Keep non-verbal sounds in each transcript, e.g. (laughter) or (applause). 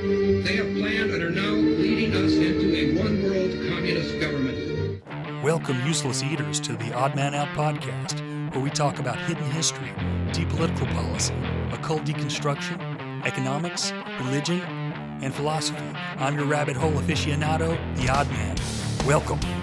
They have planned and are now leading us into a one world communist government. Welcome, useless eaters, to the Odd Man Out podcast, where we talk about hidden history, deep political policy, occult deconstruction, economics, religion, and philosophy. I'm your rabbit hole aficionado, the Odd Man. Welcome.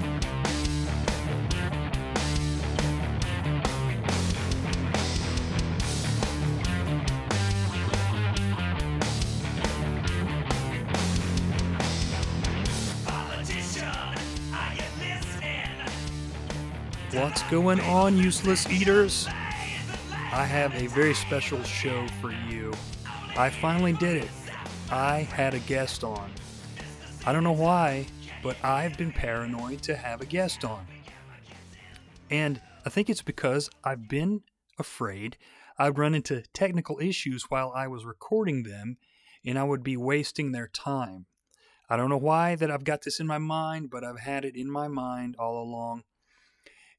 What's going on, useless eaters? I have a very special show for you. I finally did it. I had a guest on. I don't know why, but I've been paranoid to have a guest on. And I think it's because I've been afraid I'd run into technical issues while I was recording them and I would be wasting their time. I don't know why that I've got this in my mind, but I've had it in my mind all along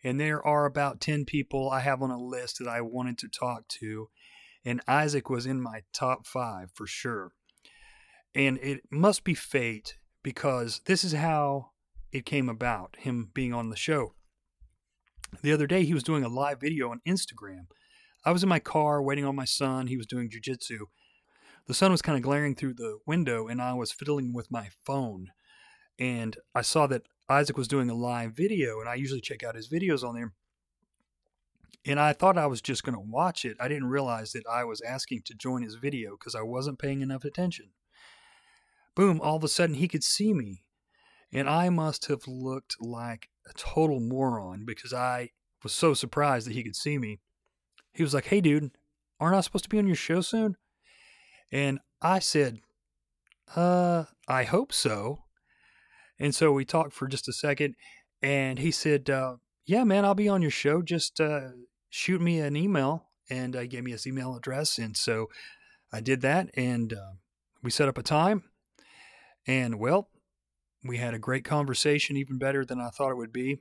and there are about 10 people I have on a list that I wanted to talk to, and Isaac was in my top five for sure. And it must be fate because this is how it came about, him being on the show. The other day, he was doing a live video on Instagram. I was in my car waiting on my son. He was doing jujitsu. The sun was kind of glaring through the window, and I was fiddling with my phone. And I saw that Isaac was doing a live video, and I usually check out his videos on there. And I thought I was just going to watch it. I didn't realize that I was asking to join his video because I wasn't paying enough attention. Boom, all of a sudden he could see me. And I must have looked like a total moron because I was so surprised that he could see me. He was like, Hey, dude, aren't I supposed to be on your show soon? And I said, Uh, I hope so. And so we talked for just a second, and he said, uh, "Yeah, man, I'll be on your show. Just uh, shoot me an email." And uh, gave me his email address, and so I did that, and uh, we set up a time. And well, we had a great conversation, even better than I thought it would be.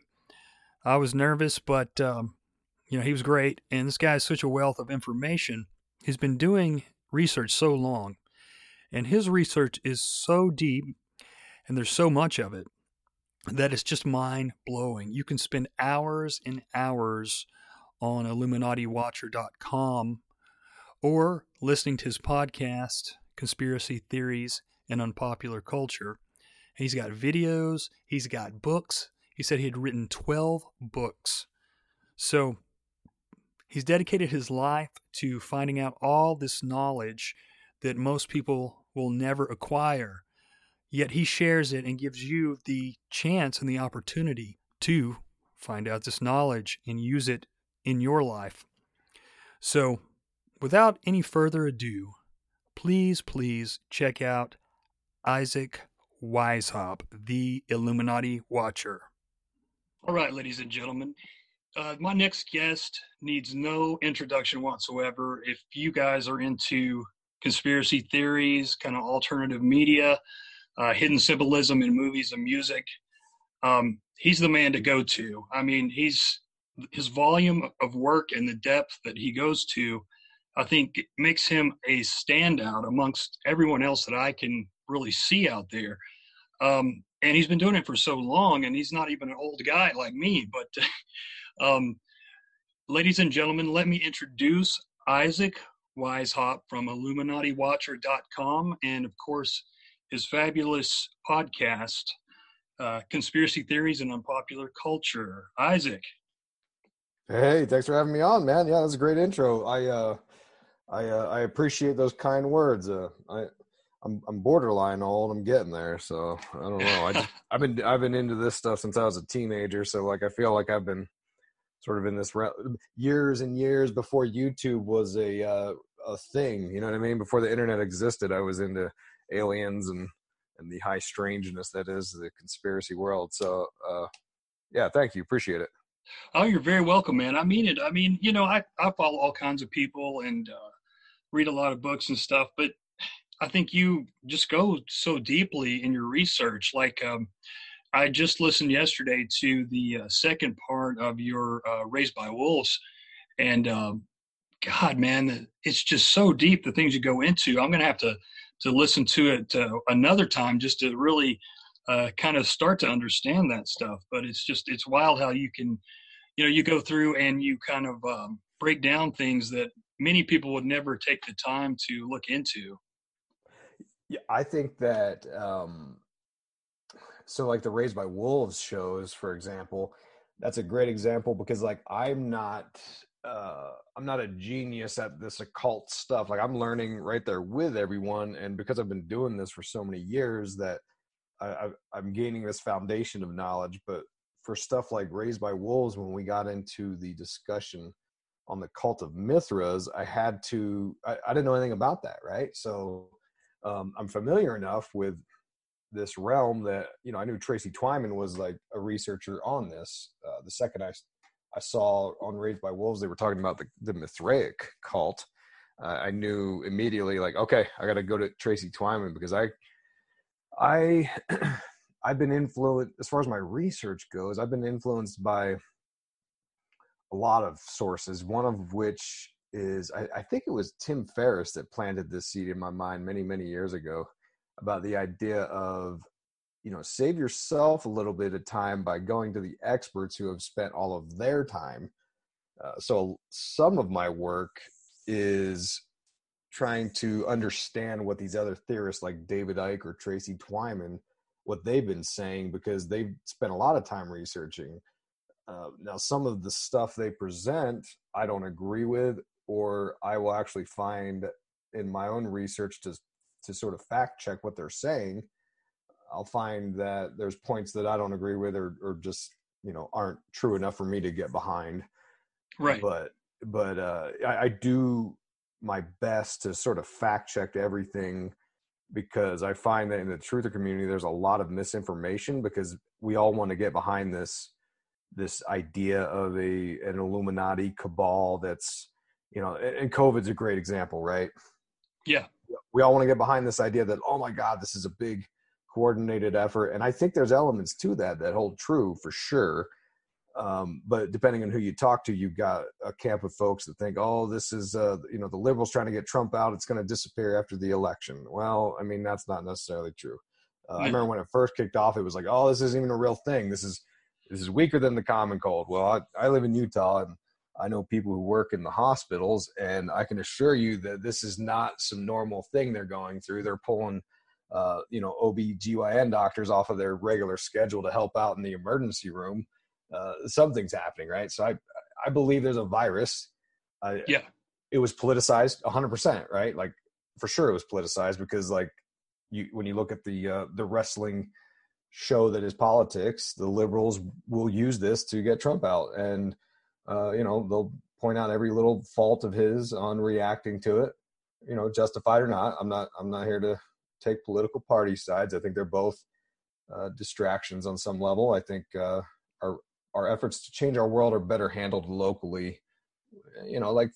I was nervous, but um, you know he was great, and this guy is such a wealth of information. He's been doing research so long, and his research is so deep and there's so much of it that it's just mind blowing. You can spend hours and hours on IlluminatiWatcher.com or listening to his podcast, Conspiracy Theories and Unpopular Culture. He's got videos, he's got books. He said he had written 12 books. So he's dedicated his life to finding out all this knowledge that most people will never acquire Yet he shares it and gives you the chance and the opportunity to find out this knowledge and use it in your life. So, without any further ado, please, please check out Isaac Weishaupt, the Illuminati Watcher. All right, ladies and gentlemen, uh, my next guest needs no introduction whatsoever. If you guys are into conspiracy theories, kind of alternative media, uh, hidden symbolism in movies and music. Um, he's the man to go to. I mean, he's his volume of work and the depth that he goes to, I think makes him a standout amongst everyone else that I can really see out there. Um, and he's been doing it for so long, and he's not even an old guy like me. But, (laughs) um, ladies and gentlemen, let me introduce Isaac Weishaupt from IlluminatiWatcher.com, and of course, his fabulous podcast, uh, Conspiracy Theories and Unpopular Culture. Isaac. Hey, thanks for having me on, man. Yeah, that's a great intro. I uh, I uh, I appreciate those kind words. Uh, I I'm I'm borderline old. I'm getting there, so I don't know. I just, I've been I've been into this stuff since I was a teenager. So like I feel like I've been sort of in this re- years and years before YouTube was a uh, a thing. You know what I mean? Before the internet existed, I was into aliens and and the high strangeness that is the conspiracy world. So uh, yeah, thank you. Appreciate it. Oh, you're very welcome, man. I mean it. I mean, you know, I, I follow all kinds of people and uh, read a lot of books and stuff, but I think you just go so deeply in your research. Like, um, I just listened yesterday to the uh, second part of your uh, Raised by Wolves, and um, God, man, it's just so deep the things you go into. I'm going to have to to listen to it uh, another time just to really uh, kind of start to understand that stuff. But it's just it's wild how you can, you know, you go through and you kind of um, break down things that many people would never take the time to look into. Yeah, I think that um, so like the Raised by Wolves shows, for example, that's a great example because like I'm not uh I'm not a genius at this occult stuff. Like I'm learning right there with everyone, and because I've been doing this for so many years, that I, I'm gaining this foundation of knowledge. But for stuff like Raised by Wolves, when we got into the discussion on the cult of Mithras, I had to I, I didn't know anything about that, right? So um, I'm familiar enough with this realm that you know I knew Tracy Twyman was like a researcher on this. Uh, the second I I saw on Raised by Wolves they were talking about the the Mithraic cult, uh, I knew immediately like okay I got to go to Tracy Twyman because I I (clears throat) I've been influenced as far as my research goes. I've been influenced by a lot of sources. One of which is I, I think it was Tim Ferriss that planted this seed in my mind many many years ago about the idea of you know save yourself a little bit of time by going to the experts who have spent all of their time uh, so some of my work is trying to understand what these other theorists like david icke or tracy twyman what they've been saying because they've spent a lot of time researching. Uh, now some of the stuff they present i don't agree with or i will actually find in my own research to to sort of fact check what they're saying, I'll find that there's points that I don't agree with or, or just, you know, aren't true enough for me to get behind. Right. But, but, uh, I, I do my best to sort of fact check everything because I find that in the truther community, there's a lot of misinformation because we all want to get behind this, this idea of a, an Illuminati cabal that's, you know, and COVID's a great example, right? Yeah we all want to get behind this idea that oh my god this is a big coordinated effort and i think there's elements to that that hold true for sure. Um, but depending on who you talk to you've got a camp of folks that think oh this is uh, you know the liberals trying to get trump out it's going to disappear after the election. Well i mean that's not necessarily true. Uh, i remember when it first kicked off it was like oh this isn't even a real thing. This is this is weaker than the common cold. Well i, I live in utah and I know people who work in the hospitals, and I can assure you that this is not some normal thing they're going through. They're pulling, uh, you know, OB/GYN doctors off of their regular schedule to help out in the emergency room. Uh, something's happening, right? So I, I believe there's a virus. Uh, yeah. It was politicized 100%, right? Like, for sure it was politicized because, like, you when you look at the uh, the wrestling show that is politics, the liberals will use this to get Trump out and uh, you know, they'll point out every little fault of his on reacting to it, you know, justified or not. I'm not, I'm not here to take political party sides. I think they're both uh, distractions on some level. I think uh, our our efforts to change our world are better handled locally. You know, like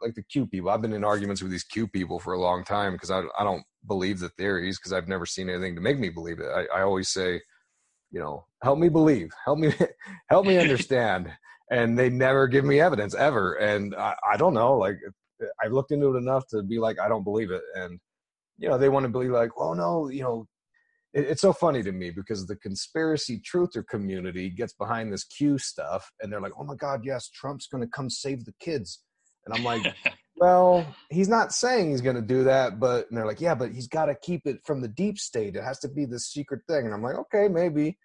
like the Q people. I've been in arguments with these Q people for a long time because I I don't believe the theories because I've never seen anything to make me believe it. I, I always say, you know, help me believe, help me (laughs) help me understand and they never give me evidence ever. And I, I don't know, like I've looked into it enough to be like, I don't believe it. And, you know, they want to be like, well, no, you know, it, it's so funny to me because the conspiracy truther community gets behind this Q stuff and they're like, oh my God, yes, Trump's going to come save the kids. And I'm like, (laughs) well, he's not saying he's going to do that, but and they're like, yeah, but he's got to keep it from the deep state. It has to be this secret thing. And I'm like, okay, maybe.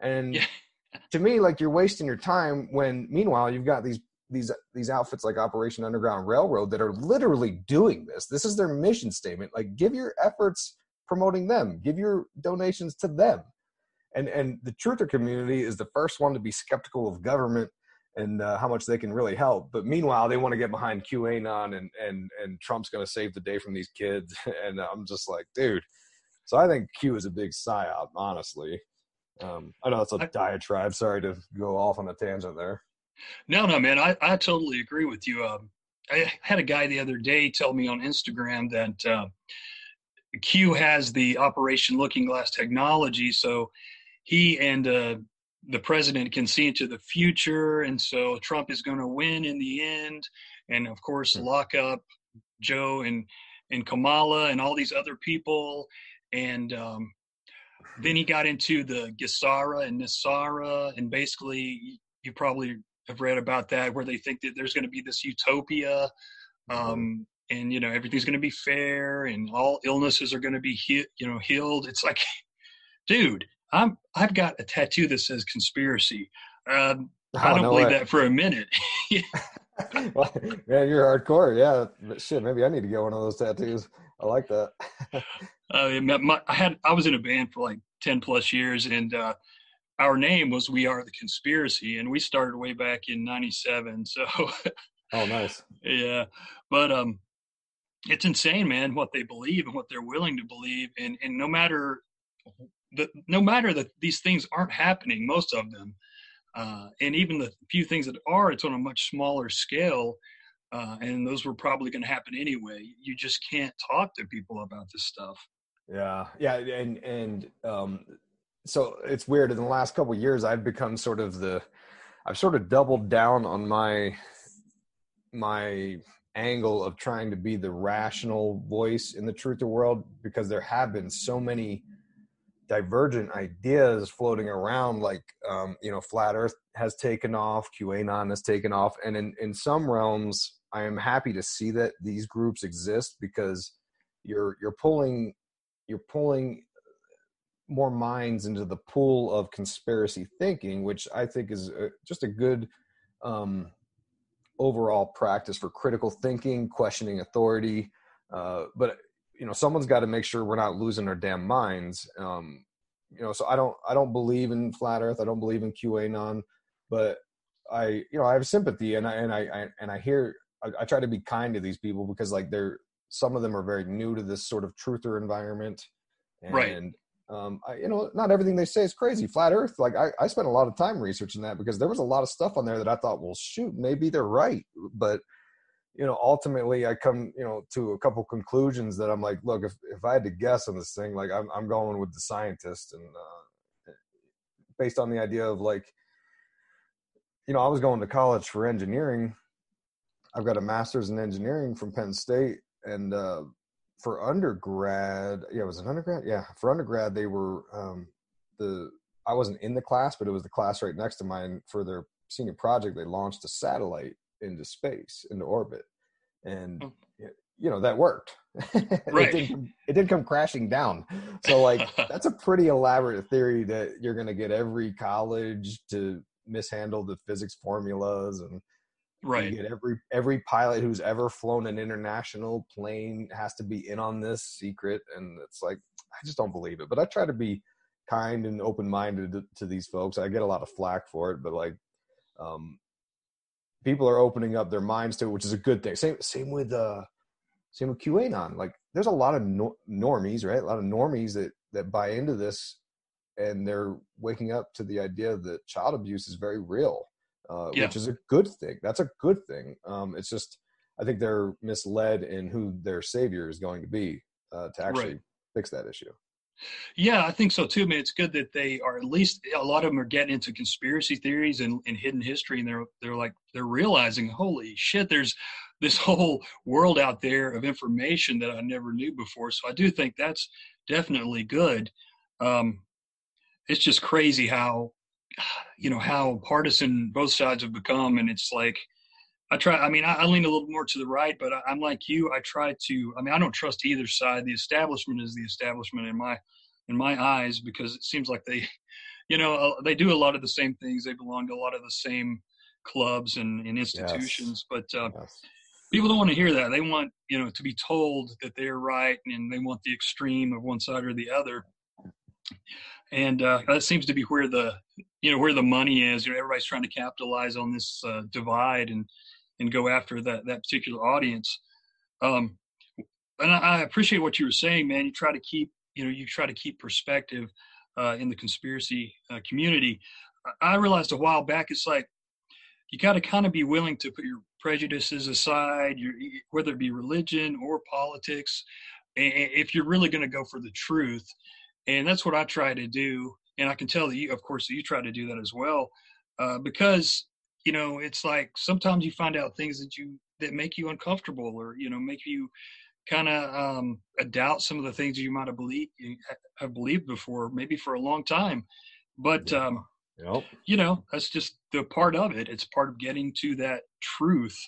And yeah. to me, like you're wasting your time when meanwhile you've got these these these outfits like Operation Underground Railroad that are literally doing this. This is their mission statement. Like give your efforts promoting them. Give your donations to them. And and the truther community is the first one to be skeptical of government and uh, how much they can really help. But meanwhile, they want to get behind QAnon and and and Trump's going to save the day from these kids. (laughs) And I'm just like, dude. So I think Q is a big psyop, honestly. Um, I know it's a diatribe. Sorry to go off on a tangent there. No, no, man, I, I totally agree with you. Um, I had a guy the other day tell me on Instagram that uh, Q has the Operation Looking Glass technology, so he and uh, the president can see into the future, and so Trump is going to win in the end, and of course hmm. lock up Joe and and Kamala and all these other people, and um, then he got into the GESARA and NESARA, and basically you probably have read about that where they think that there's going to be this utopia mm-hmm. um, and you know everything's going to be fair and all illnesses are going to be he- you know healed. It's like (laughs) dude i'm i've got a tattoo that says conspiracy. Um, oh, i don't no believe way. that for a minute. (laughs) (laughs) Well, man you're hardcore. Yeah but shit maybe i need to get one of those tattoos. I like that. Uh, my, i had i was in a band for like 10 plus years and uh, our name was We Are the Conspiracy, and we started way back in '97. (laughs) So, oh, nice. yeah, but um, it's insane, man, what they believe and what they're willing to believe, and and no matter the no matter that these things aren't happening, most of them, uh, and even the few things that are, it's on a much smaller scale. Uh, and those were probably going to happen anyway. You just can't talk to people about this stuff. Yeah, yeah, and and um, so it's weird in the last couple years i've become sort of the i've sort of doubled down on my my angle of trying to be the rational voice in the truther world because there have been so many divergent ideas floating around like um, you know flat earth has taken off qanon has taken off and in, in some realms i am happy to see that these groups exist because you're you're pulling you're pulling more minds into the pool of conspiracy thinking, which I think is a, just a good um, overall practice for critical thinking, questioning authority. Uh, but you know, someone's got to make sure we're not losing our damn minds. Um, you know, so I don't, I don't believe in flat Earth. I don't believe in QAnon, but I, you know, I have sympathy, and I and I, I and I hear. I, I try to be kind to these people because like they're some of them are very new to this sort of truther environment and right um, I, you know, not everything they say is crazy. Flat Earth, like I, I spent a lot of time researching that because there was a lot of stuff on there that I thought, well, shoot, maybe they're right. But you know, ultimately, I come, you know, to a couple conclusions that I'm like, look, if if I had to guess on this thing, like I'm I'm going with the scientist, and uh, based on the idea of like, you know, I was going to college for engineering. I've got a master's in engineering from Penn State, and uh, for undergrad, yeah, it was an undergrad. Yeah, for undergrad, they were um, the I wasn't in the class, but it was the class right next to mine for their senior project. They launched a satellite into space, into orbit, and oh. you know that worked. (laughs) Right. it, didn't, it didn't come crashing down. So like (laughs) that's a pretty elaborate theory that you're going to get every college to mishandle the physics formulas and Right. You get every every pilot who's ever flown an international plane has to be in on this secret, and it's like I just don't believe it. But I try to be kind and open minded to, to, these folks. I get a lot of flack for it, but like, um, people are opening up their minds to it, which is a good thing. Same same with uh, same with QAnon. Like, there's a lot of no- normies, right? A lot of normies that that buy into this, and they're waking up to the idea that child abuse is very real uh, yeah. which is a good thing. That's a good thing. Um, it's just I think they're misled in who their savior is going to be uh, to actually right. fix that issue. Yeah, I think so too. I mean, it's good that they are at least a lot of them are getting into conspiracy theories and, and hidden history, and they're they're like they're realizing, holy shit, there's this (laughs) whole world out there of information that I never knew before. So I do think that's definitely good. Um, it's just crazy how you know how partisan both sides have become and it's like I try. I mean, I, I, lean a little more to the right, but I, am like you. I try to. I mean, I don't trust either side. The establishment is the establishment in my in my eyes because it seems like they, (laughs) you know, uh, they do a lot of the same things. They belong to a lot of the same clubs and, and institutions, yes. but uh, yes. people don't want to hear that. They want you know to be told that they're right, and they want the extreme of one side or the other. And uh, that seems to be where the you know where the money is. You know, everybody's trying to capitalize on this uh, divide and and go after that that particular audience. Um, and I, appreciate what you were saying, man. You try to keep you know you try to keep perspective uh, in the conspiracy uh, community. I realized a while back it's like you got to kind of be willing to put your prejudices aside, your, whether it be religion or politics, if you're really going to go for the truth. And that's what I try to do. And I can tell that you, of course, that you try to do that as well, uh, because you know it's like sometimes you find out things that you that make you uncomfortable or you know make you kind of um, doubt some of the things you might have believed have believed before, maybe for a long time. But um, yep. you know, that's just the part of it. It's part of getting to that truth.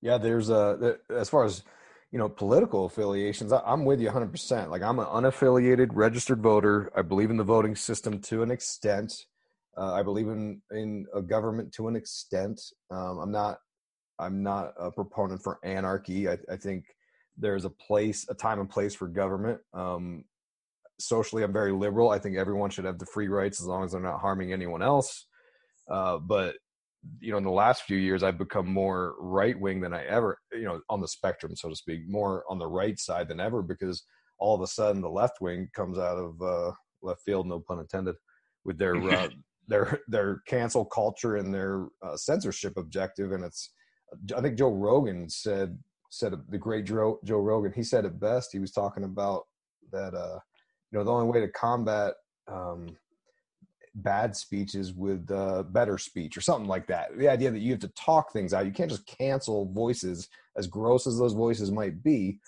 Yeah, there's a as far as you know political affiliations. I'm with you 100. percent Like I'm an unaffiliated registered voter. I believe in the voting system to an extent. Uh, I believe in in a government to an extent. Um, I'm not I'm not a proponent for anarchy. I, I, think there's a place, a time and place for government. Um, socially, I'm very liberal. I think everyone should have the free rights as long as they're not harming anyone else. Uh, but you know, in the last few years, I've become more right wing than I ever, you know, on the spectrum, so to speak, more on the right side than ever because all of a sudden the left wing comes out of uh, left field, no pun intended, with their uh, (laughs) their their cancel culture and their uh, censorship objective, and it's I think Joe Rogan said said the great Joe Joe Rogan. He said it best. He was talking about that. Uh, you know, the only way to combat um, bad speeches with uh, better speech or something like that. The idea that you have to talk things out. You can't just cancel voices, as gross as those voices might be.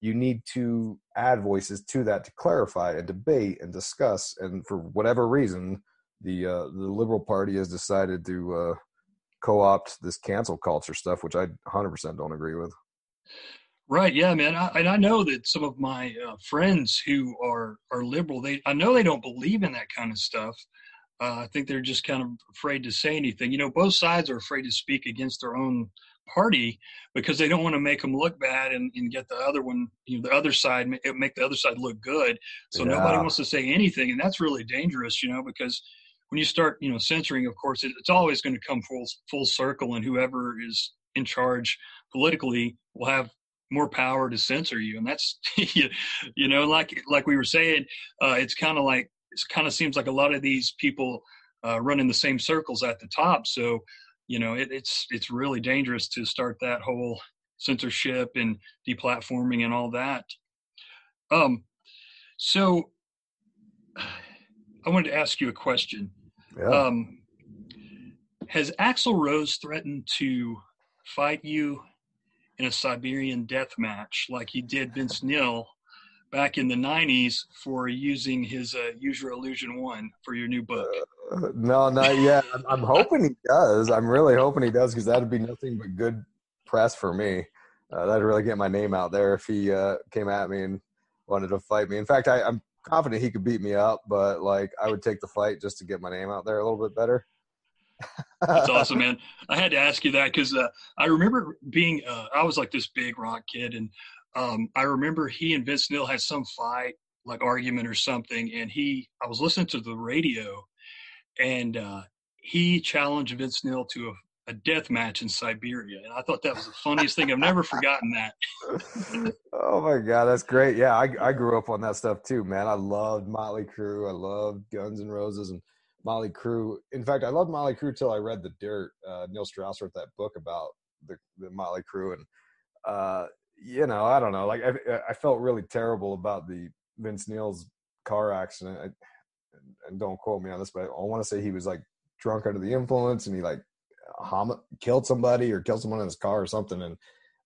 You need to add voices to that to clarify and debate and discuss. And for whatever reason, the uh, the Liberal Party has decided to uh, co-opt this cancel culture stuff, which I 100% don't agree with. Right. Yeah, man. I, and I know that some of my uh, friends who are are liberal, they I know they don't believe in that kind of stuff. Uh, I think they're just kind of afraid to say anything. You know, both sides are afraid to speak against their own party because they don't want to make them look bad and, and get the other one, you know, the other side make the other side look good. So yeah. nobody wants to say anything, and that's really dangerous, you know, because when you start you know censoring of course it, it's always going to come full full circle and whoever is in charge politically will have more power to censor you and that's (laughs) you know like like we were saying uh, it's kind of like it kind of seems like a lot of these people uh, run in the same circles at the top. So you know it, it's it's really dangerous to start that whole censorship and deplatforming and all that. Um so i wanted to ask you a question. Yeah. Um, has Axl Rose threatened to fight you in a Siberian death match like he did Vince Neil back in the 90s for using his uh, Use Your Illusion 1 for your new book? Uh, no, not yet. I'm, I'm, hoping he does. I'm really hoping he does because that'd be nothing but good press for me. Uh, that'd really get my name out there if he uh, came at me and wanted to fight me. In fact, I, I'm confident he could beat me up, but like I would take the fight just to get my name out there a little bit better. That's (laughs) awesome, man. I had to ask you that because uh, I remember being, uh, I was like this big rock kid, and um, I remember he and Vince Neil had some fight, like argument or something, and he, I was listening to the radio, and uh, he challenged Vince Neil to a a death match in Siberia. And I thought that was the funniest thing. I've never forgotten that. oh my God, that's great. Yeah, I, I grew up on that stuff too, man. I loved Motley Crue. I loved Guns N' Roses and Motley Crue. In fact, I loved Motley Crue till I read The Dirt. Uh, Neil Strauss wrote that book about the, the Crue. And, uh, you know, I don't know. Like, I, I felt really terrible about the Vince Neil's car accident. I, and don't quote me on this, but I want to say he was like drunk under the influence and he like hom- killed somebody or killed someone in his car or something, and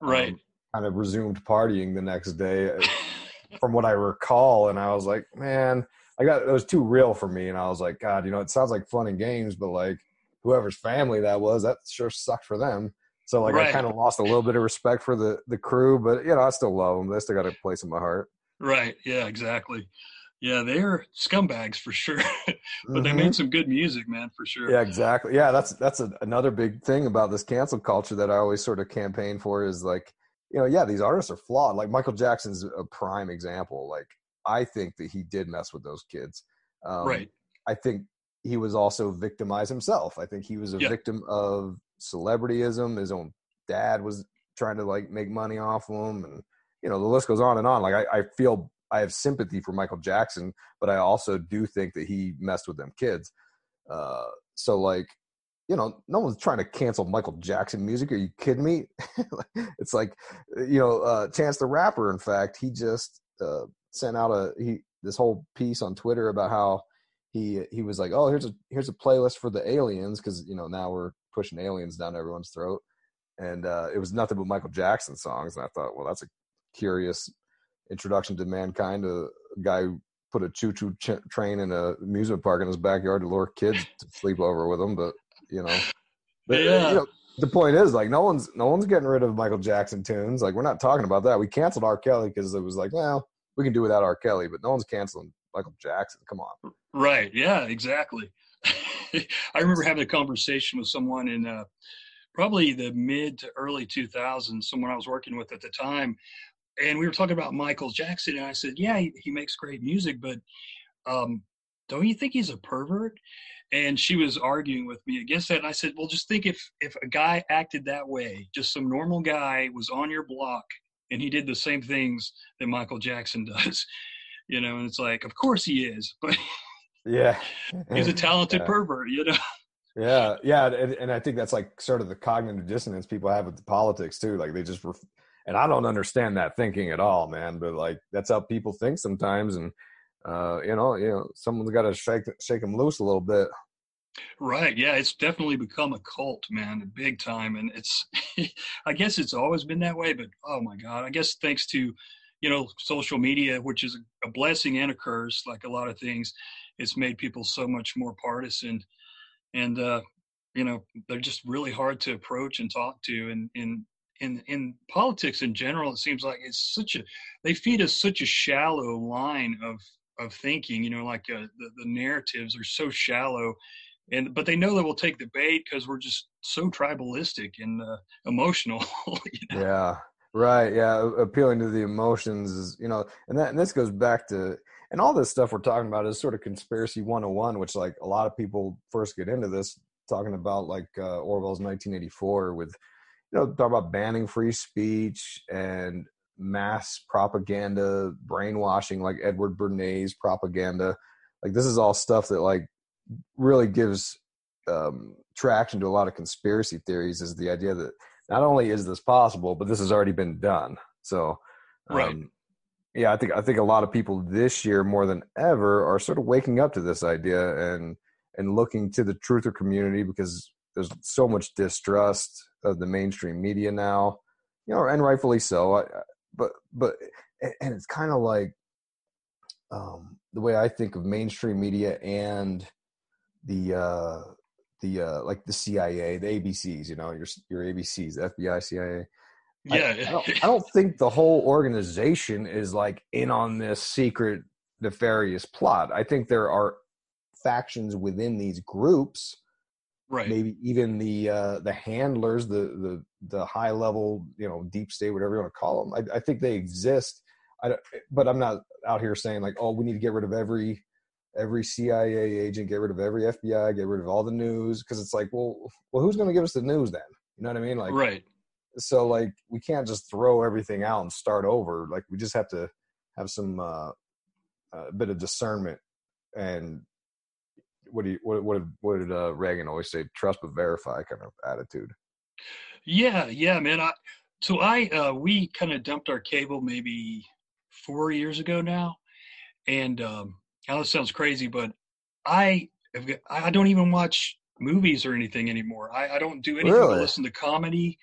um, right kind of resumed partying the next day, uh, (laughs) from what I recall. And I was like, man, I got it was too real for me, and I was like, God, you know, it sounds like fun and games, but like whoever's family that was, that sure sucked for them. So like Right. I kind of lost a little bit of respect for the the Crue, but you know I still love them. They still got a place in my heart. Right. Yeah, exactly. Yeah, they're scumbags for sure. (laughs) but they Mhm. made some good music, man, for sure. Yeah, exactly. Yeah, that's that's a, another big thing about this cancel culture that I always sort of campaign for is like, you know, yeah, these artists are flawed. Like Michael Jackson's a prime example. Like I think that he did mess with those kids. Um, right. I think he was also victimized himself. I think he was a Yeah. victim of celebrityism. His own dad was trying to like make money off him, and you know the list goes on and on. Like I, I feel I have sympathy for Michael Jackson, but I also do think that he messed with them kids. Uh, so like, you know, no one's trying to cancel Michael Jackson music. Are you kidding me? (laughs) it's like, you know, uh, Chance the Rapper. In fact, he just uh, sent out a he this whole piece on Twitter about how he he was like, oh, here's a here's a playlist for the aliens because you know now we're pushing aliens down everyone's throat, and uh, it was nothing but Michael Jackson songs, and I thought, well, that's a curious introduction to mankind. A guy put a choo choo ch- train in a amusement park in his backyard to lure kids to (laughs) sleep over with him, but you know, but, Yeah. you know, the point is like no one's no one's getting rid of Michael Jackson tunes. Like we're not talking about that. We canceled R. Kelly because it was like, well, we can do without R. Kelly, but no one's canceling Michael Jackson. Come on. Right. Yeah, exactly. (laughs) I remember having a conversation with someone in uh, probably the mid to early 2000s, someone I was working with at the time. And we were talking about Michael Jackson. And I said, Yeah, he, he makes great music, but um, don't you think he's a pervert? And she was arguing with me against that. And I said, Well, just think if, if a guy acted that way, just some normal guy was on your block and he did the same things that Michael Jackson (laughs) does. You know, and it's like, of course he is, (laughs) but Yeah, he's a (laughs) talented Yeah. pervert, you know. Yeah, yeah, and, and I think that's like sort of the cognitive dissonance people have with the politics too. Like they just, ref- and I don't understand that thinking at all, man. But like that's how people think sometimes, and uh, you know, you know, someone's got to shake shake them loose a little bit. Right. Yeah, it's definitely become a cult, man, big time. And it's (laughs) I guess it's always been that way, but oh my God. I guess thanks to, you know, social media, which is a blessing and a curse, like a lot of things, it's made people so much more partisan. And uh, you know, they're just really hard to approach and talk to and in in in politics in general, it seems like it's such a they feed us such a shallow line of of thinking, you know, like uh, the, the narratives are so shallow and but they know that we'll take the bait because we're just so tribalistic and uh, emotional. (laughs) you know? Yeah, right. Yeah, appealing to the emotions is you know, and that and this goes back to and all this stuff we're talking about is sort of conspiracy 101, which like a lot of people first get into this talking about like uh, Orwell's 1984 with you know talk about banning free speech and mass propaganda, brainwashing like Edward Bernays propaganda. Like this is all stuff that like really gives um, traction to a lot of conspiracy theories. Is the idea that not only is this possible, but this has already been done. So, um, Right. Yeah, I think I think a lot of people this year more than ever are sort of waking up to this idea and and looking to the truther community because there's so much distrust of the mainstream media now, you know, and rightfully so. I, but but and it's kind of like um, the way I think of mainstream media and the uh, the uh, like the CIA, the ABCs, you know, your your ABCs, FBI, CIA. I- Yeah. I, don't, I (laughs) don't think the whole organization is like in on this secret nefarious plot. I think there are factions within these groups, right. maybe even the uh, the handlers, the the the high level, you know, deep state, whatever you want to call them. I, I think they exist. I don't, but I'm not out here saying like, oh, we need to get rid of every every CIA agent, get rid of every FBI, get rid of all the news, because it's like, well, well, who's going to give us the news then? You know what I mean? Like, right. So like we can't just throw everything out and start over like we just have to have some uh a bit of discernment and what do you what what did, what did uh, Reagan always say trust but verify kind of attitude Yeah. Yeah, man. I, so I, uh, we kind of dumped our cable maybe four years ago now. And, um, I know it sounds crazy, but I, have got- I don't even watch movies or anything anymore. I, I don't do anything Really? but listen to comedy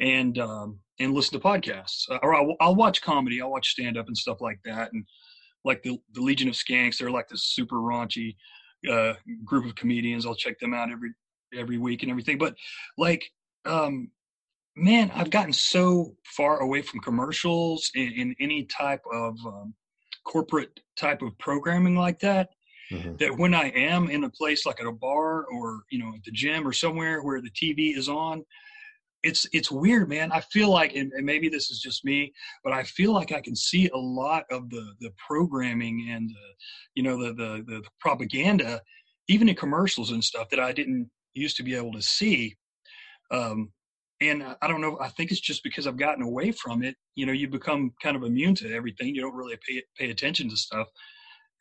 and, um, and listen to podcasts. Uh, Or I'll, I'll watch comedy. I'll watch stand up and stuff like that. And like the, the Legion of Skanks, they're like this super raunchy, uh, group of comedians. I'll check them out every, every week and everything. But like, um, man, I've gotten so far away from commercials in, any type of um, corporate type of programming like that. Mm-hmm. That when I am in a place like at a bar or you know at the gym or somewhere where the TV is on, it's it's weird, man. I feel like, and, and, maybe this is just me, but I feel like I can see a lot of the the programming and you know the, the the propaganda, even in commercials and stuff that I didn't used to be able to see. Um, and I don't know. I think it's just because I've gotten away from it. You know, you become kind of immune to everything. You don't really pay pay attention to stuff.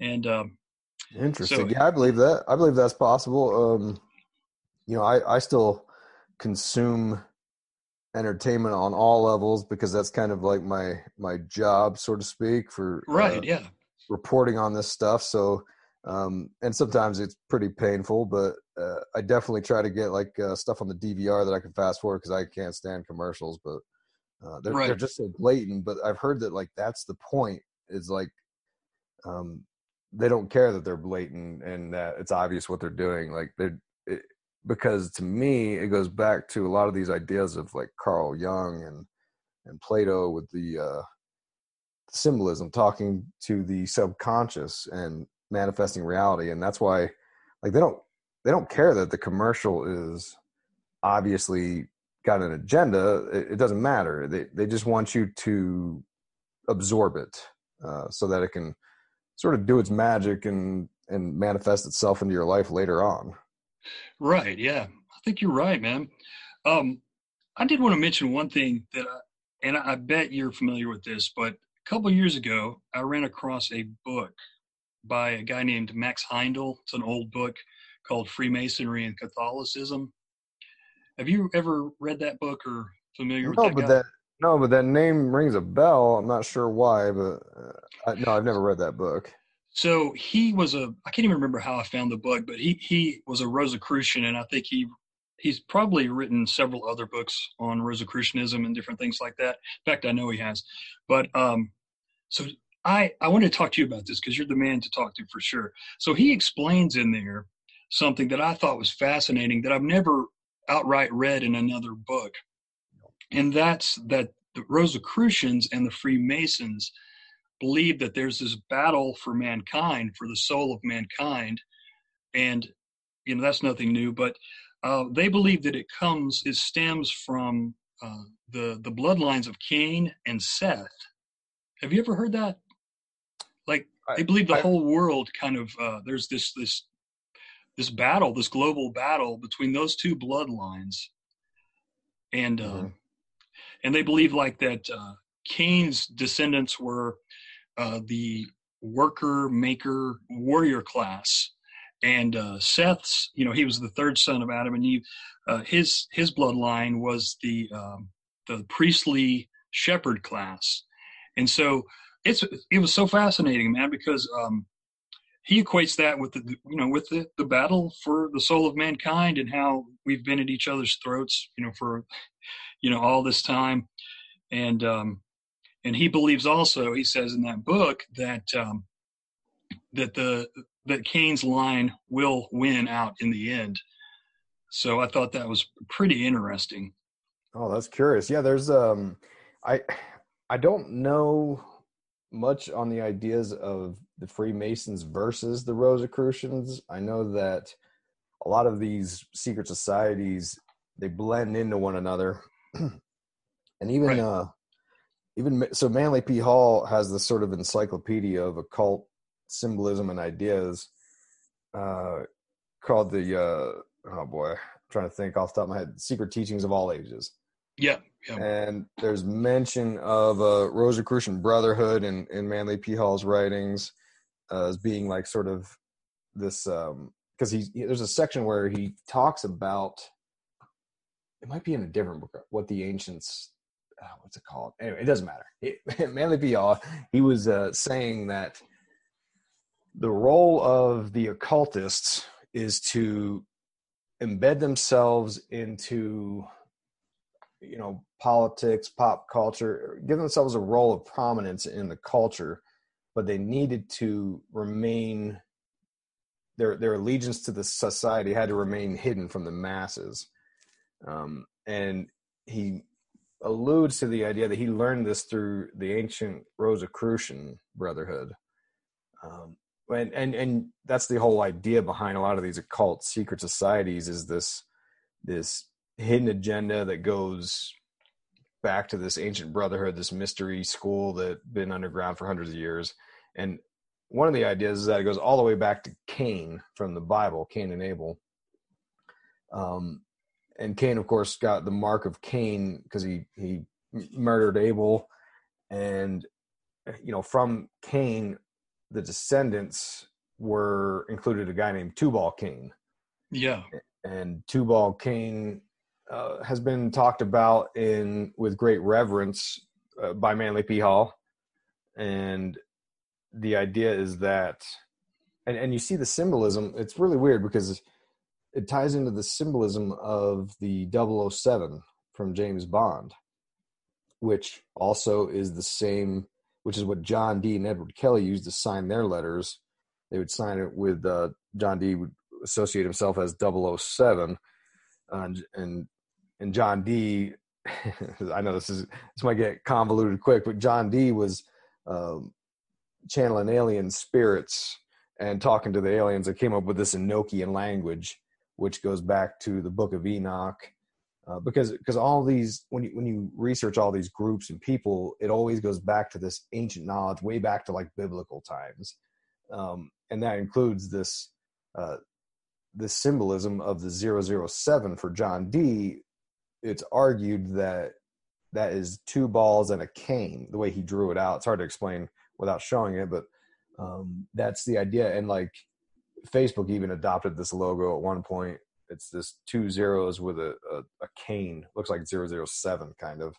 And um, interesting. So, yeah, I believe that. I believe that's possible. Um, you know, I I still consume entertainment on all levels because that's kind of like my my job, so to speak, for right. Uh, yeah. Reporting on this stuff. So um, and sometimes it's pretty painful, but uh, I definitely try to get like uh, stuff on the DVR that I can fast forward because I can't stand commercials. But uh, they're right. they're just so blatant. But I've heard that like that's the point is like um, they don't care that they're blatant and that it's obvious what they're doing. Like they're it, because to me it goes back to a lot of these ideas of like Carl Jung and and Plato with the uh, symbolism, talking to the subconscious and manifesting reality and that's why like they don't they don't care that the commercial is obviously got an agenda it, it doesn't matter they they just want you to absorb it uh, so that it can sort of do its magic and and manifest itself into your life later on right yeah i think you're right man um i did want to mention one thing that I, and i bet you're familiar with this but a couple years ago i ran across a book by a guy named Max Heindel. It's an old book called Freemasonry and Catholicism. Have you ever read that book or familiar no, with that? But guy? that no, but that name rings a bell. I'm not sure why, but uh, I, no, I've never read that book. So he was a I can't even remember how I found the book, but he he was a Rosicrucian, and I think he he's probably written several other books on Rosicrucianism and different things like that. In fact, I know he has. But um, so I, I want to talk to you about this because you're the man to talk to for sure. So he explains in there something that I thought was fascinating that I've never outright read in another book. And that's that the Rosicrucians and the Freemasons believe that there's this battle for mankind, for the soul of mankind. And, you know, that's nothing new, but uh, they believe that it comes, it stems from uh, the, the bloodlines of Cain and Seth. Have you ever heard that? Like they believe the I, whole world kind of uh, there's this this this battle, this global battle between those two bloodlines, and uh, mm-hmm. and they believe like that uh, Cain's descendants were uh, the worker, maker, warrior class, and uh, Seth's, you know, he was the third son of Adam and Eve. Uh, his his bloodline was the um, the priestly shepherd class, and so it's it was so fascinating, man, because um, he equates that with the you know with the, the battle for the soul of mankind and how we've been at each other's throats, you know, for you know all this time, and um, and he believes also, he says in that book that um, that the that Cain's line will win out in the end. So I thought that was pretty interesting. Oh, that's curious. Yeah, there's um, I I don't know much on the ideas of the Freemasons versus the Rosicrucians. I know that a lot of these secret societies they blend into one another, (clears throat) and even right. uh, even so, Manly P. Hall has this sort of encyclopedia of occult symbolism and ideas uh, called the uh, oh boy, I'm trying to think off the top of my head, Secret Teachings of All Ages. Yeah. yeah. And there's mention of a Rosicrucian Brotherhood in, in Manly P. Hall's writings uh, as being like sort of this, because um, he, there's a section where he talks about, it might be in a different book, what the ancients, uh, what's it called? Anyway, it doesn't matter. It, (laughs) Manly P. Hall, he was uh, saying that the role of the occultists is to embed themselves into you know politics pop culture give themselves a role of prominence in the culture but they needed to remain their their allegiance to the society had to remain hidden from the masses. Um, and he alludes to the idea that he learned this through the ancient Rosicrucian Brotherhood. Um, and, and and that's the whole idea behind a lot of these occult secret societies is this this hidden agenda that goes back to this ancient brotherhood, this mystery school that been underground for hundreds of years. And one of the ideas is that it goes all the way back to Cain from the Bible, Cain and Abel. Um, and Cain, of course, got the mark of Cain because he he murdered Abel, and you know from Cain, the descendants were included a guy named Tubal Cain. Yeah, and Tubal Cain uh, has been talked about in with great reverence uh, by Manly P. Hall, and the idea is that, and and you see the symbolism. It's really weird because it ties into the symbolism of the 007 from James Bond, which also is the same, which is what John Dee and Edward Kelly used to sign their letters. They would sign it with uh, John Dee would associate himself as 007, and and and John Dee (laughs) I know this is this might get convoluted quick, but John Dee was um, channeling alien spirits and talking to the aliens that came up with this Enochian language which goes back to the Book of Enoch. Uh, because because all these when you when you research all these groups and people, it always goes back to this ancient knowledge, way back to like biblical times, um, and that includes this uh, this symbolism of the 007 for John Dee It's argued that that is two balls and a cane. The way he drew it out, it's hard to explain without showing it, but um, that's the idea. And like Facebook even adopted this logo at one point. It's this two zeros with a, a, a cane, looks like 007 kind of.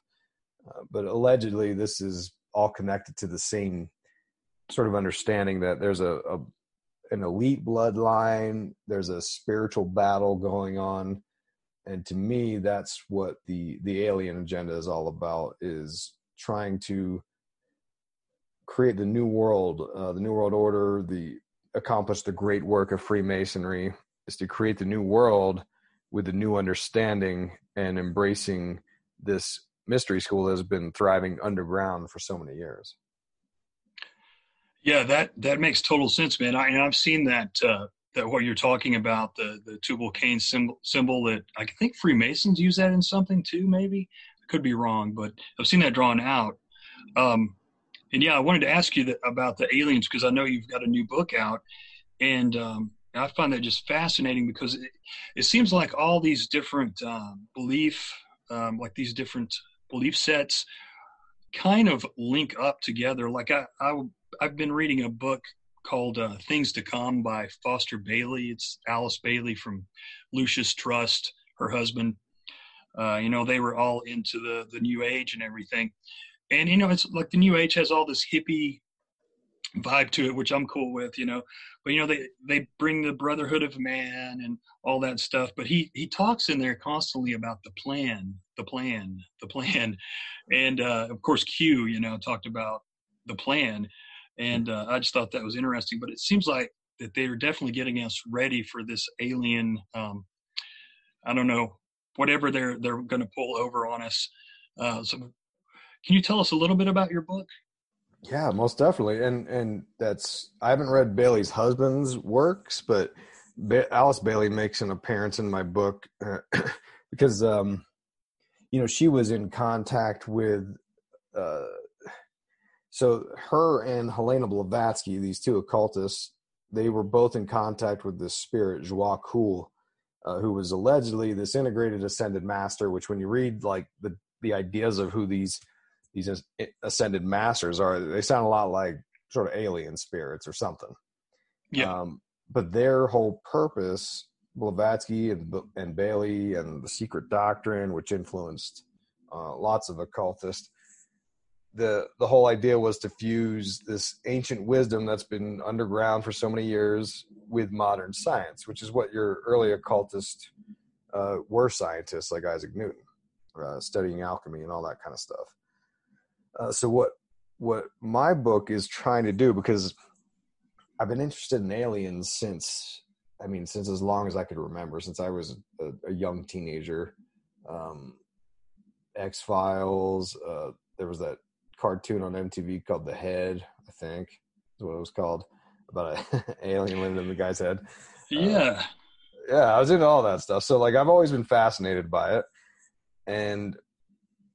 Uh, but allegedly, this is all connected to the same sort of understanding that there's a, a an elite bloodline, there's a spiritual battle going on, and to me, that's what the the alien agenda is all about: is trying to create the new world, uh, the new world order, the accomplish the great work of Freemasonry is to create the new world with the new understanding and embracing this mystery school that has been thriving underground for so many years. Yeah, that that makes total sense, man. I, and I've seen that uh, that what you're talking about the the Tubal Cain symbol symbol that I think Freemasons use that in something too. Maybe I could be wrong, but I've seen that drawn out. Um, and yeah, I wanted to ask you that, about the aliens because I know you've got a new book out, and um, I find that just fascinating because it, it seems like all these different um, belief, um, like these different belief sets, kind of link up together. Like I, I I've been reading a book called uh, Things to Come by Foster Bailey. It's Alice Bailey from Lucis Trust, her husband. Uh, you know, they were all into the the New Age and everything and you know it's like the new age has all this hippie vibe to it which i'm cool with you know. But you know they they bring the brotherhood of man and all that stuff but he he talks in there constantly about the plan the plan the plan. And uh of course q you know talked about the plan. And uh, i just thought that was interesting but it seems like that they're definitely getting us ready for this alien um i don't know whatever they're they're going to pull over on us. Uh, so can you tell us a little bit about your book? Yeah, most definitely. And and that's I haven't read Bailey's husband's works, but ba- Alice Bailey makes an appearance in my book (clears throat) because um you know she was in contact with uh so her and Helena Blavatsky, these two occultists, they were both in contact with this spirit Djwhal Khul, uh, who was allegedly this integrated ascended master. Which, when you read like the the ideas of who these these ascended masters are they sound a lot like sort of alien spirits or something. Yeah. Um, but their whole purpose blavatsky and, and bailey and the secret doctrine which influenced uh, lots of occultists the the whole idea was to fuse this ancient wisdom that's been underground for so many years with modern science which is what your early occultists uh, were scientists like isaac newton uh, studying alchemy and all that kind of stuff uh, so what what my book is trying to do because I've been interested in aliens since I mean, since as long as I could remember, since I was a, a young teenager. Um, X Files. Uh, there was that cartoon on MTV called The Head, I think is what it was called, about an (laughs) alien living in the guy's head. Yeah. Uh, yeah, I was into all that stuff. So like I've always been fascinated by it. And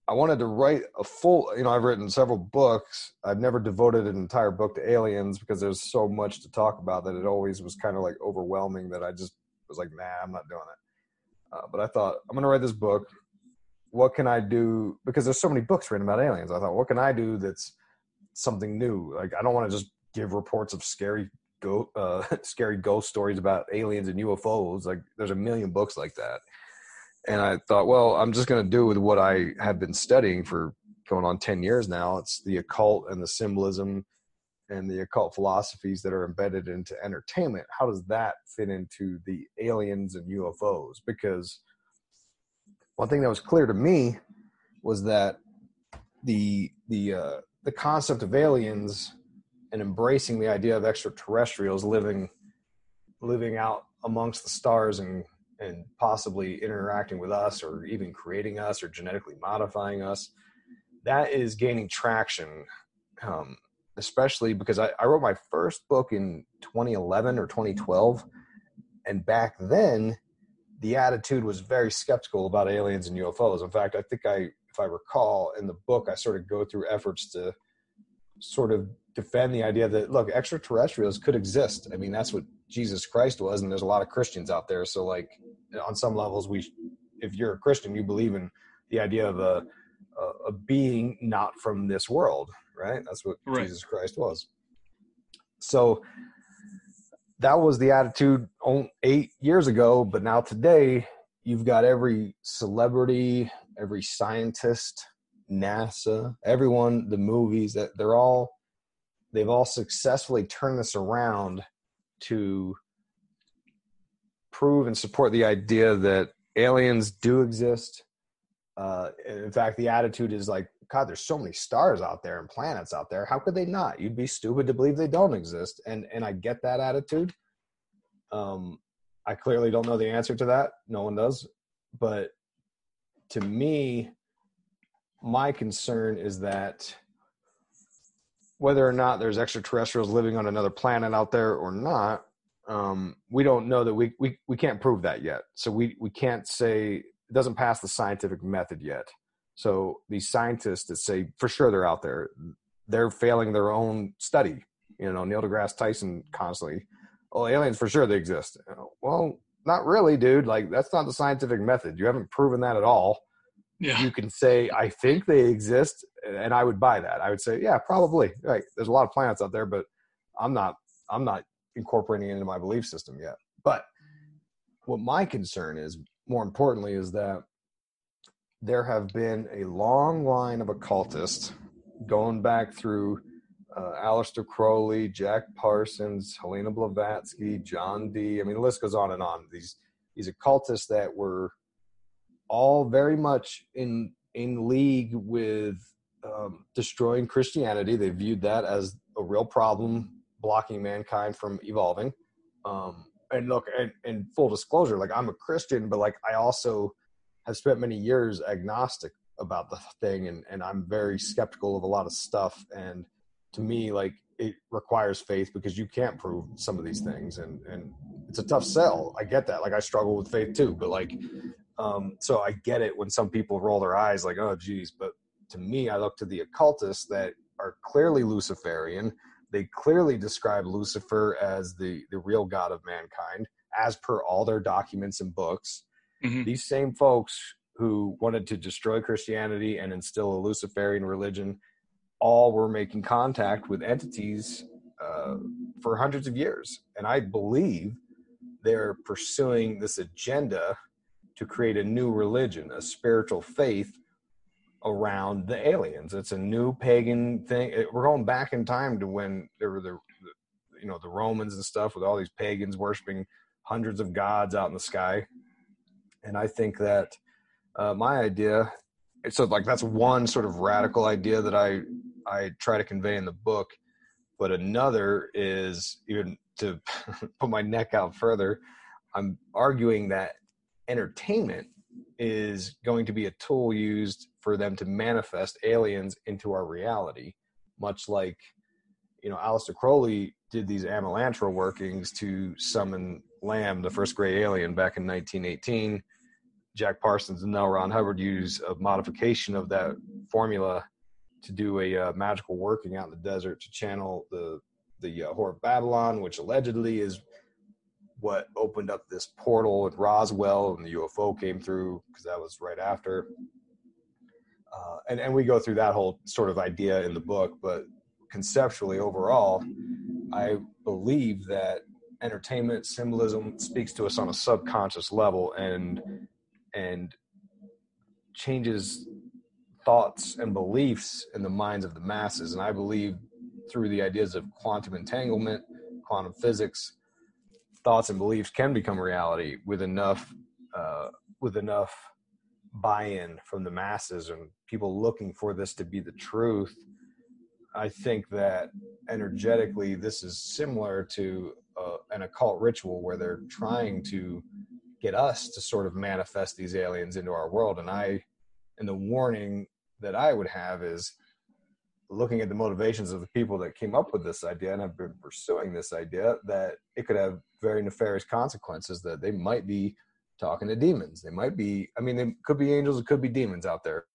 I wanted to write a full, you know, I've written several books. I've never devoted an entire book to aliens because there's so much to talk about that it always was kind of like overwhelming that I just was like, nah, I'm not doing it. Uh, but I thought, I'm going to write this book. What can I do? Because there's so many books written about aliens. I thought, what can I do that's something new? Like, I don't want to just give reports of scary go uh, (laughs) scary ghost stories about aliens and UFOs. Like there's a million books like that. And I thought, well, I'm just going to do with what I have been studying for going on 10 years now. It's the occult and the symbolism and the occult philosophies that are embedded into entertainment. How does that fit into the aliens and UFOs? Because one thing that was clear to me was that the the uh, the concept of aliens and embracing the idea of extraterrestrials living living out amongst the stars and and possibly interacting with us or even creating us or genetically modifying us that is gaining traction um, especially because I, I wrote my first book in 2011 or 2012 and back then the attitude was very skeptical about aliens and ufos in fact i think i if i recall in the book i sort of go through efforts to sort of defend the idea that look extraterrestrials could exist. I mean that's what jesus christ was and there's a lot of christians out there. So like on some levels we if you're a christian you believe in the idea of a a, being not from this world right? That's what right. jesus christ was. So that was the attitude eight years ago but now today you've got every celebrity every scientist nasa everyone the movies that they're all they've all successfully turned this around to prove and support the idea that aliens do exist. Uh, in fact, the attitude is like, God, there's so many stars out there and planets out there. How could they not? You'd be stupid to believe they don't exist. And and I get that attitude. Um, I clearly don't know the answer to that. No one does. But to me, my concern is that whether or not there's extraterrestrials living on another planet out there or not, um, we don't know that we, we we can't prove that yet. So we we can't say it doesn't pass the scientific method yet. So these scientists that say for sure they're out there, they're failing their own study. You know, Neil deGrasse Tyson constantly, oh, aliens for sure they exist. Well, not really, dude. Like that's not the scientific method. You haven't proven that at all. Yeah. You can say, I think they exist, and I would buy that. I would say, yeah, probably. Right. There's a lot of planets out there, but I'm not I'm not incorporating it into my belief system yet. But what my concern is, more importantly, is that there have been a long line of occultists going back through uh, Aleister Crowley, Jack Parsons, Helena Blavatsky, John Dee. I mean, the list goes on and on. These these occultists that were all very much in in league with um, destroying Christianity. They viewed that as a real problem, blocking mankind from evolving. Um, and look, and, and full disclosure, like I'm a Christian, but like I also have spent many years agnostic about the thing, and and I'm very skeptical of a lot of stuff. And to me, like it requires faith because you can't prove some of these things, and and it's a tough sell. I get that. Like I struggle with faith too, but like um, so I get it when some people roll their eyes like, oh, geez. But to me, I look to the occultists that are clearly Luciferian. They clearly describe Lucifer as the, the real God of mankind, as per all their documents and books. Mm-hmm. These same folks who wanted to destroy Christianity and instill a Luciferian religion all were making contact with entities uh, for hundreds of years. And I believe they're pursuing this agenda to create a new religion, a spiritual faith around the aliens. It's a new pagan thing. We're going back in time to when there were the, you know, the Romans and stuff with all these pagans worshiping hundreds of gods out in the sky. And I think that uh, my idea, so like that's one sort of radical idea that I I try to convey in the book. But another is even to (laughs) put my neck out further, I'm arguing that entertainment is going to be a tool used for them to manifest aliens into our reality, much like you know Aleister Crowley did these Amalantrah workings to summon Lam, the first gray alien, back in 1918. Jack Parsons and L. Ron Hubbard use a modification of that formula to do a uh, magical working out in the desert to channel the the uh, Whore of Babylon, which allegedly is what opened up this portal at Roswell, and the UFO came through because that was right after. Uh, and and we go through that whole sort of idea in the book, but conceptually overall, I believe that entertainment symbolism speaks to us on a subconscious level and and changes thoughts and beliefs in the minds of the masses. And I believe through the ideas of quantum entanglement, quantum physics, thoughts and beliefs can become reality with enough uh, with enough buy-in from the masses and people looking for this to be the truth. I think that energetically, this is similar to uh, an occult ritual where they're trying to get us to sort of manifest these aliens into our world. And I, and the warning that I would have is looking at the motivations of the people that came up with this idea and have been pursuing this idea that it could have very nefarious consequences that they might be talking to demons. They might be, I mean, they could be angels, it could be demons out there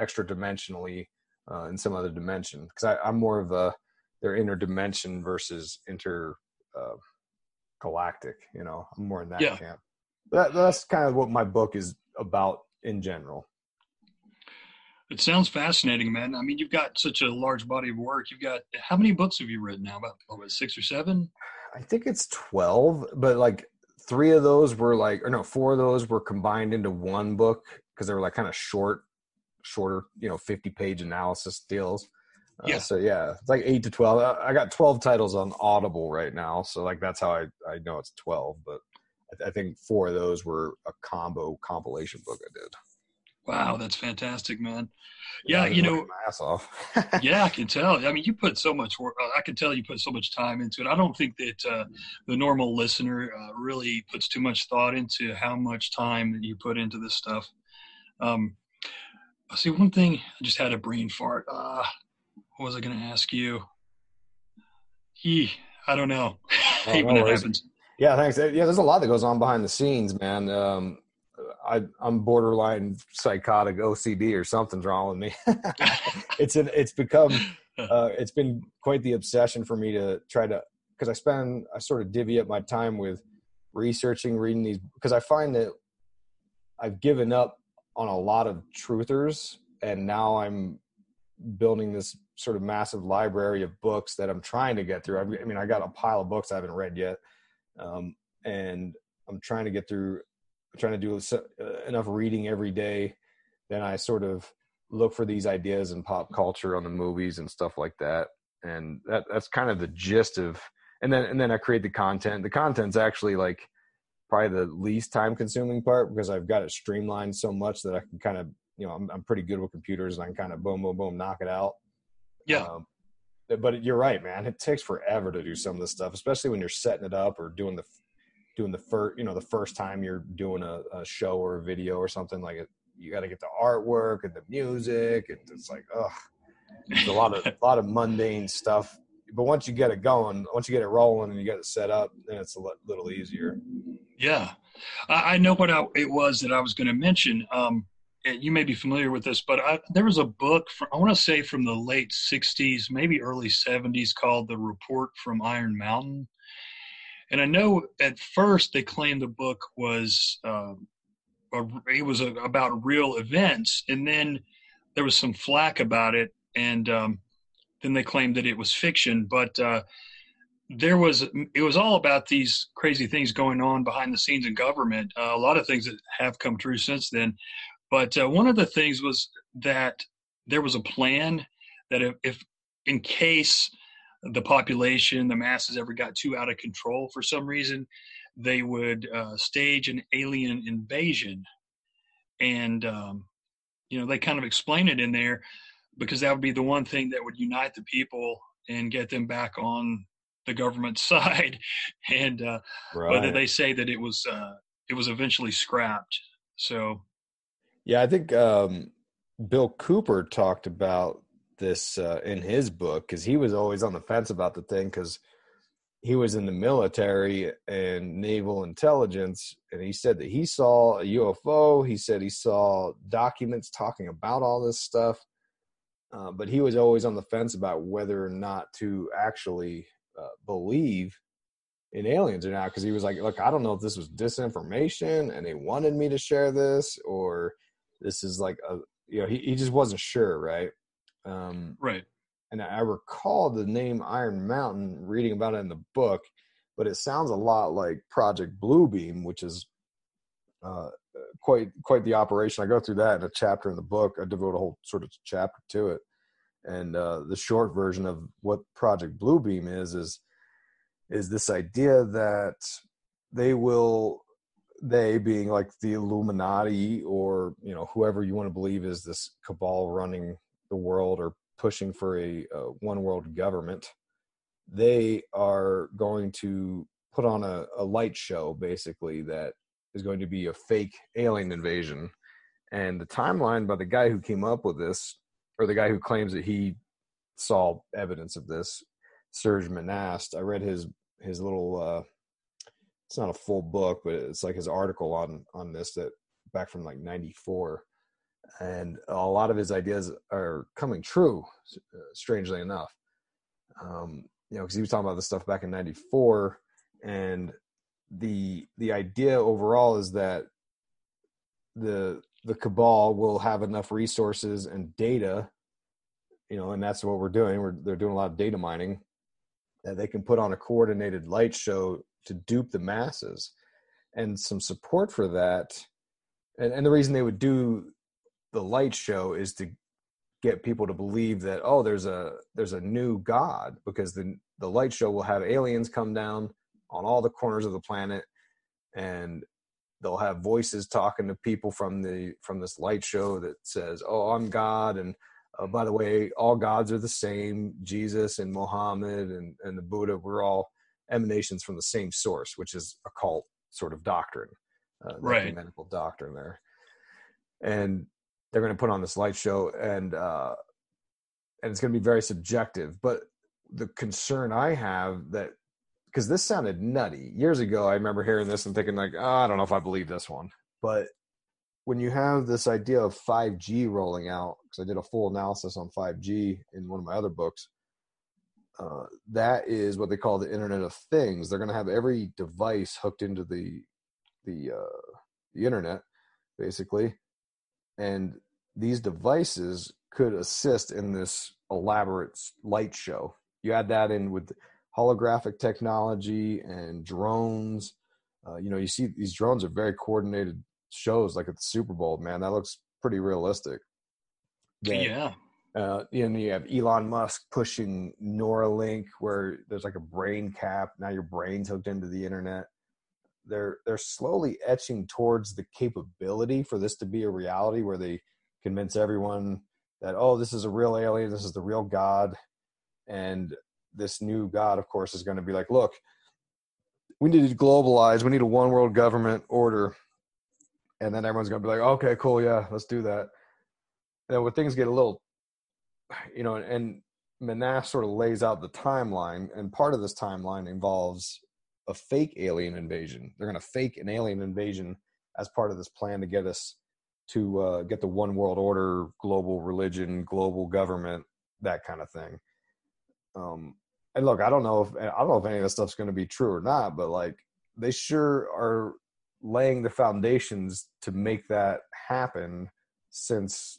extra dimensionally uh, in some other dimension. Because I'm more of a, their interdimension versus inter uh, galactic, you know, I'm more in that yeah. camp. That, that's kind of what my book is about in general. It sounds fascinating, man. I mean, you've got such a large body of work. You've got how many books have you written now? About what, six or seven? I think it's twelve, but like three of those were like, or no, four of those were combined into one book because they were like kind of short, shorter, you know, fifty-page analysis deals. Uh, yeah. so yeah, it's like eight to twelve. I got twelve titles on Audible right now, so like that's how I I know it's twelve. But I, I think four of those were a combo compilation book I did. Wow, that's fantastic, man. Yeah, yeah you know, ass off. (laughs) (laughs) yeah, I can tell. I mean, you put so much work. Uh, I can tell you put so much time into it. I don't think that uh, the normal listener uh, really puts too much thought into how much time that you put into this stuff. Um, see, one thing I just had a brain fart. Uh, what was I going to ask you? He, I don't know. (laughs) Oh, when it happens. Yeah, thanks. Yeah, there's a lot that goes on behind the scenes, man. Um, I, am borderline psychotic OCD or something's wrong with me. (laughs) it's an, it's become, (laughs) uh, it's been quite the obsession for me to try to, because I spend, I sort of divvy up my time with researching, reading these, because I find that I've given up on a lot of truthers, and now I'm building this sort of massive library of books that I'm trying to get through. I mean, I got a pile of books I haven't read yet, um, and I'm trying to get through trying to do uh, enough reading every day, then I sort of look for these ideas in pop culture on the movies and stuff like that. And that that's kind of the gist of and then and then I create the content. The content's actually like probably the least time consuming part because I've got it streamlined so much that I can kind of you know I'm I'm pretty good with computers and I can kind of boom boom boom knock it out. Yeah. Um, but you're right, man. It takes forever to do some of this stuff, especially when you're setting it up or doing the doing the first you know the first time you're doing a, a show or a video or something like it you got to get the artwork and the music and it's like ugh it's a lot of a (laughs) lot of mundane stuff but once you get it going once you get it rolling and you get it set up then it's a little easier. Yeah. I, know what I, it was that i was going to mention um, you may be familiar with this but I, there was a book from, i want to say from the late 60s maybe early 70s called the report from iron mountain. And I know at first they claimed the book was uh, a, it was a, about real events, and then there was some flack about it, and um, then they claimed that it was fiction. But uh, there was it was all about these crazy things going on behind the scenes in government. Uh, a lot of things that have come true since then. But uh, one of the things was that there was a plan that if, if in case the population, the masses ever got too out of control for some reason, they would uh, stage an alien invasion. And, um, you know, they kind of explain it in there because that would be the one thing that would unite the people and get them back on the government (laughs) side, and uh, right. whether they say that it was uh, it was eventually scrapped. So, yeah, I think um, Bill Cooper talked about this uh, in his book because he was always on the fence about the thing because he was in the military and naval intelligence and he said that he saw a ufo he said he saw documents talking about all this stuff uh, but he was always on the fence about whether or not to actually uh, believe in aliens or not because he was like look i don't know if this was disinformation and they wanted me to share this or this is like a you know he, he just wasn't sure right? Um, right. and I recall the name Iron Mountain reading about it in the book, but it sounds a lot like Project Bluebeam, which is uh, quite quite the operation. I go through that in a chapter in the book. I devote a whole sort of chapter to it, and uh, the short version of what Project Bluebeam is is is this idea that they will they being like the Illuminati or you know whoever you want to believe is this cabal running the world or pushing for a, a one world government, they are going to put on a, a light show basically that is going to be a fake alien invasion. And the timeline by the guy who came up with this, or the guy who claims that he saw evidence of this, Serge Monast. I read his his little. Uh, it's not a full book, but it's like his article on on this that back from like '94, and a lot of his ideas are coming true uh, strangely enough um, you know because he was talking about this stuff back in 94 and the the idea overall is that the the cabal will have enough resources and data you know and that's what we're doing. We're they're doing a lot of data mining that they can put on a coordinated light show to dupe the masses. And some support for that and, and the reason they would do the light show is to get people to believe that oh there's a there's a new god because the the light show will have aliens come down on all the corners of the planet and they'll have voices talking to people from the from this light show that says oh i'm god and uh, by the way all gods are the same jesus and muhammad and and the buddha we're all emanations from the same source which is a cult sort of doctrine uh, right. medical doctrine there. And they're going to put on this light show and uh and it's going to be very subjective but the concern i have that because this sounded nutty. Years ago i remember hearing this and thinking like oh, i don't know if i believe this one. But when you have this idea of 5g rolling out because i did a full analysis on 5g in one of my other books uh, that is what they call the internet of things. They're going to have every device hooked into the the uh, the internet basically. And these devices could assist in this elaborate light show. You add that in with holographic technology and drones. Uh, you know, you see these drones are very coordinated shows, like at the Super Bowl. Man, that looks pretty realistic. That, yeah. Uh, you know, you have Elon Musk pushing Neuralink, where there's like a brain cap. Now your brain's hooked into the internet they're they're slowly etching towards the capability for this to be a reality where they convince everyone that oh this is a real alien this is the real god and this new god of course is going to be like look we need to globalize we need a one world government order and then everyone's going to be like okay cool yeah let's do that and when things get a little you know and Monast sort of lays out the timeline and part of this timeline involves a fake alien invasion. They're going to fake an alien invasion as part of this plan to get us to uh, get the one world order, global religion, global government, that kind of thing. Um, and look, I don't know if I don't know if any of this stuff's going to be true or not, but like they sure are laying the foundations to make that happen since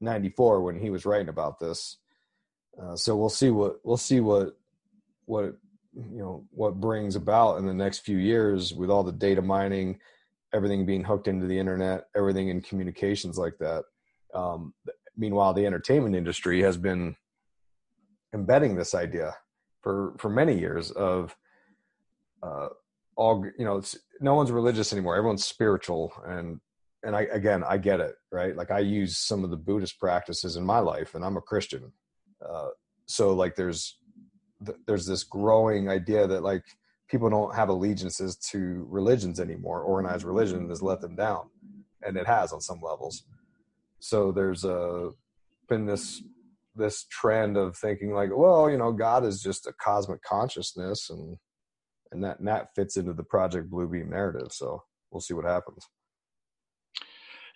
'94 when he was writing about this. Uh, so we'll see what we'll see what what you know what brings about in the next few years with all the data mining everything being hooked into the internet everything in communications like that um, meanwhile the entertainment industry has been embedding this idea for for many years of uh, all you know no one's religious anymore. Everyone's spiritual. And and i again i get it right? Like i use some of the buddhist practices in my life and i'm a christian. Uh, so like there's th- there's this growing idea that like people don't have allegiances to religions anymore. Organized religion has let them down, and it has on some levels. So there's a been this this trend of thinking like, well, you know, God is just a cosmic consciousness, and and that and that fits into the Project Bluebeam narrative. So we'll see what happens.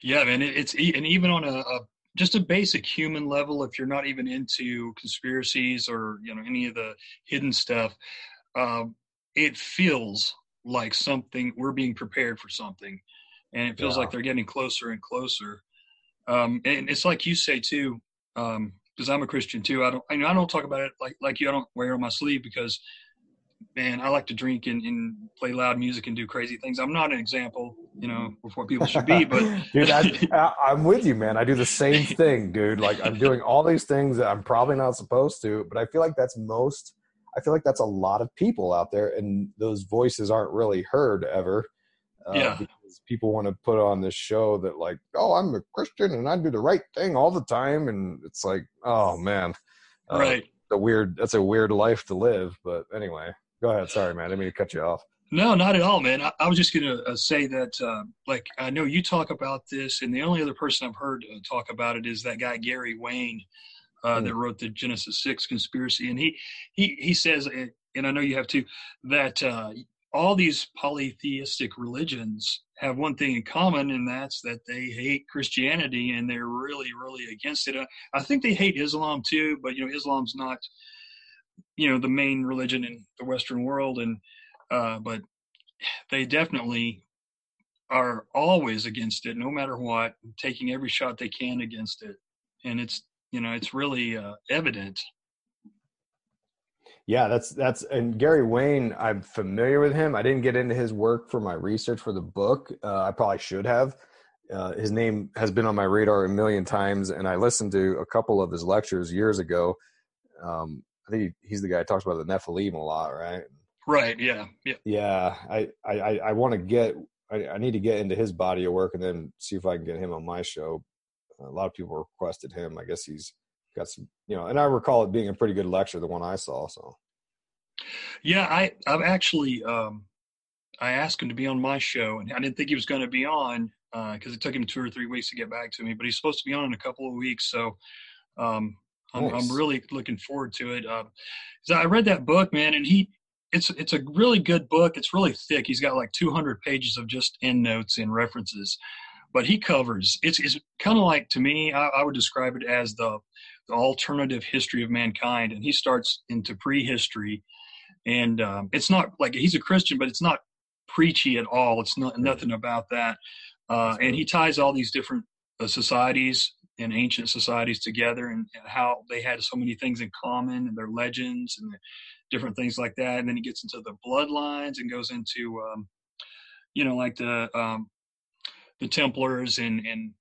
Yeah, man, it's and even on a, a just a basic human level, if you're not even into conspiracies or you know any of the hidden stuff, um, it feels like something we're being prepared for something, and it feels yeah. like they're getting closer and closer. Um, and it's like you say too, because I'm a Christian too. I don't, I, mean, I don't talk about it like like you. I don't wear it on my sleeve because man, I like to drink and, and, play loud music and do crazy things. I'm not an example, you know, of what people should be, (laughs) but dude, I, (laughs) am with you, man. I do the same thing, dude. Like I'm doing all these things that I'm probably not supposed to, but I feel like that's most. I feel like that's a lot of people out there, and those voices aren't really heard ever. Uh, yeah. Because people want to put on this show that, like, oh, I'm a Christian and I do the right thing all the time, and it's like, oh man, uh, right. A weird. That's a weird life to live, but anyway. Go ahead. Sorry, man. I didn't mean to cut you off. No, not at all, man. I, I was just going to uh, say that, uh, like, I know you talk about this, and the only other person I've heard uh, talk about it is that guy Gary Wayne mm. that wrote the Genesis Six conspiracy, and he he he says, and I know you have too, that uh, all these polytheistic religions have one thing in common, and that's that they hate Christianity and they're really, really against it. I think they hate Islam too, but you know, Islam's not you know the main religion in the Western world, and uh, but they definitely are always against it, no matter what, taking every shot they can against it, and it's you know it's really uh, evident. Yeah, that's that's and Gary Wayne. I'm familiar with him. I didn't get into his work for my research for the book. Uh, I probably should have. Uh, his name has been on my radar a million times, and I listened to a couple of his lectures years ago. Um, I think he, he's the guy who talks about the Nephilim a lot, right? Right. Yeah. Yeah. Yeah. I I I want to get. I, I need to get into his body of work and then see if I can get him on my show. A lot of people requested him. I guess he's got some, you know, and I recall it being a pretty good lecture, the one I saw. So. Yeah, I I've actually um, I asked him to be on my show, and I didn't think he was going to be on because uh, it took him two or three weeks to get back to me. But he's supposed to be on in a couple of weeks, so um, I'm, nice. I'm really looking forward to it. Uh, I read that book, man, and he it's it's a really good book. It's really thick. He's got like 200 pages of just end notes and references, but he covers. It's it's kind of like to me, I, I, would describe it as the alternative history of mankind, and he starts into prehistory, and um, it's not like he's a Christian, but it's not preachy at all. It's not nothing about that, uh, and he ties all these different uh, societies and ancient societies together and, and, how they had so many things in common and their legends and different things like that. And then he gets into the bloodlines and goes into, um, you know, like the um, the Templars and and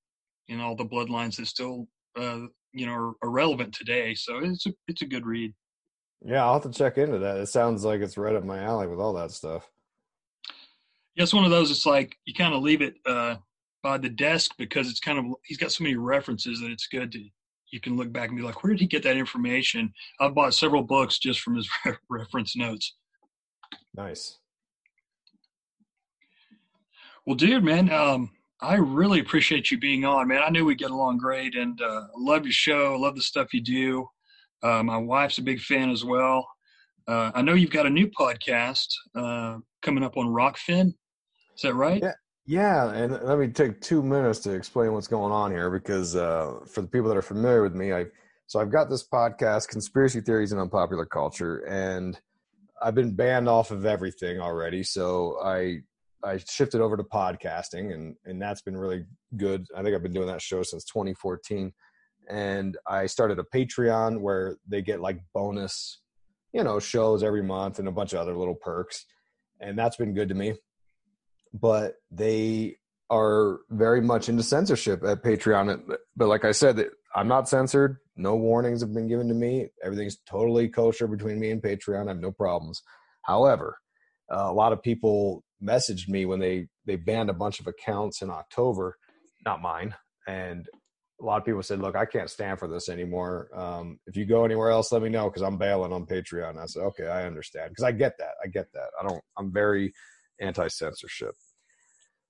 and all the bloodlines that still, uh, you know, are, are relevant today. So it's a it's a good read. Yeah, I'll have to check into that. It sounds like it's right up my alley with all that stuff. Yeah, it's one of those. It's like you kind of leave it uh, by the desk because it's kind of he's got so many references that it's good to you can look back and be like, where did he get that information? I've bought several books just from his (laughs) reference notes. Nice. Well, dude, man, um, I really appreciate you being on, man. I knew we'd get along great, and uh, love your show. Love the stuff you do. Uh, my wife's a big fan as well. Uh, I know you've got a new podcast uh, coming up on Rokfin. Is that right? Yeah, yeah, and let me take two minutes to explain what's going on here because uh, for the people that are familiar with me, I so I've got this podcast, Conspiracy Theories and Unpopular Culture, and I've been banned off of everything already. So I I shifted over to podcasting, and and that's been really good. I think I've been doing that show since 2014, and I started a Patreon where they get like bonus, you know, shows every month and a bunch of other little perks, and that's been good to me but they are very much into censorship at Patreon. But like I said, I'm not censored. No warnings have been given to me. Everything's totally kosher between me and Patreon. I have no problems. However, uh, a lot of people messaged me when they they banned a bunch of accounts in October, not mine, and a lot of people said, "Look, I can't stand for this anymore. Um, if you go anywhere else, let me know because I'm bailing on Patreon." I said, "Okay, I understand because I get that. I get that. I don't. I'm very anti censorship."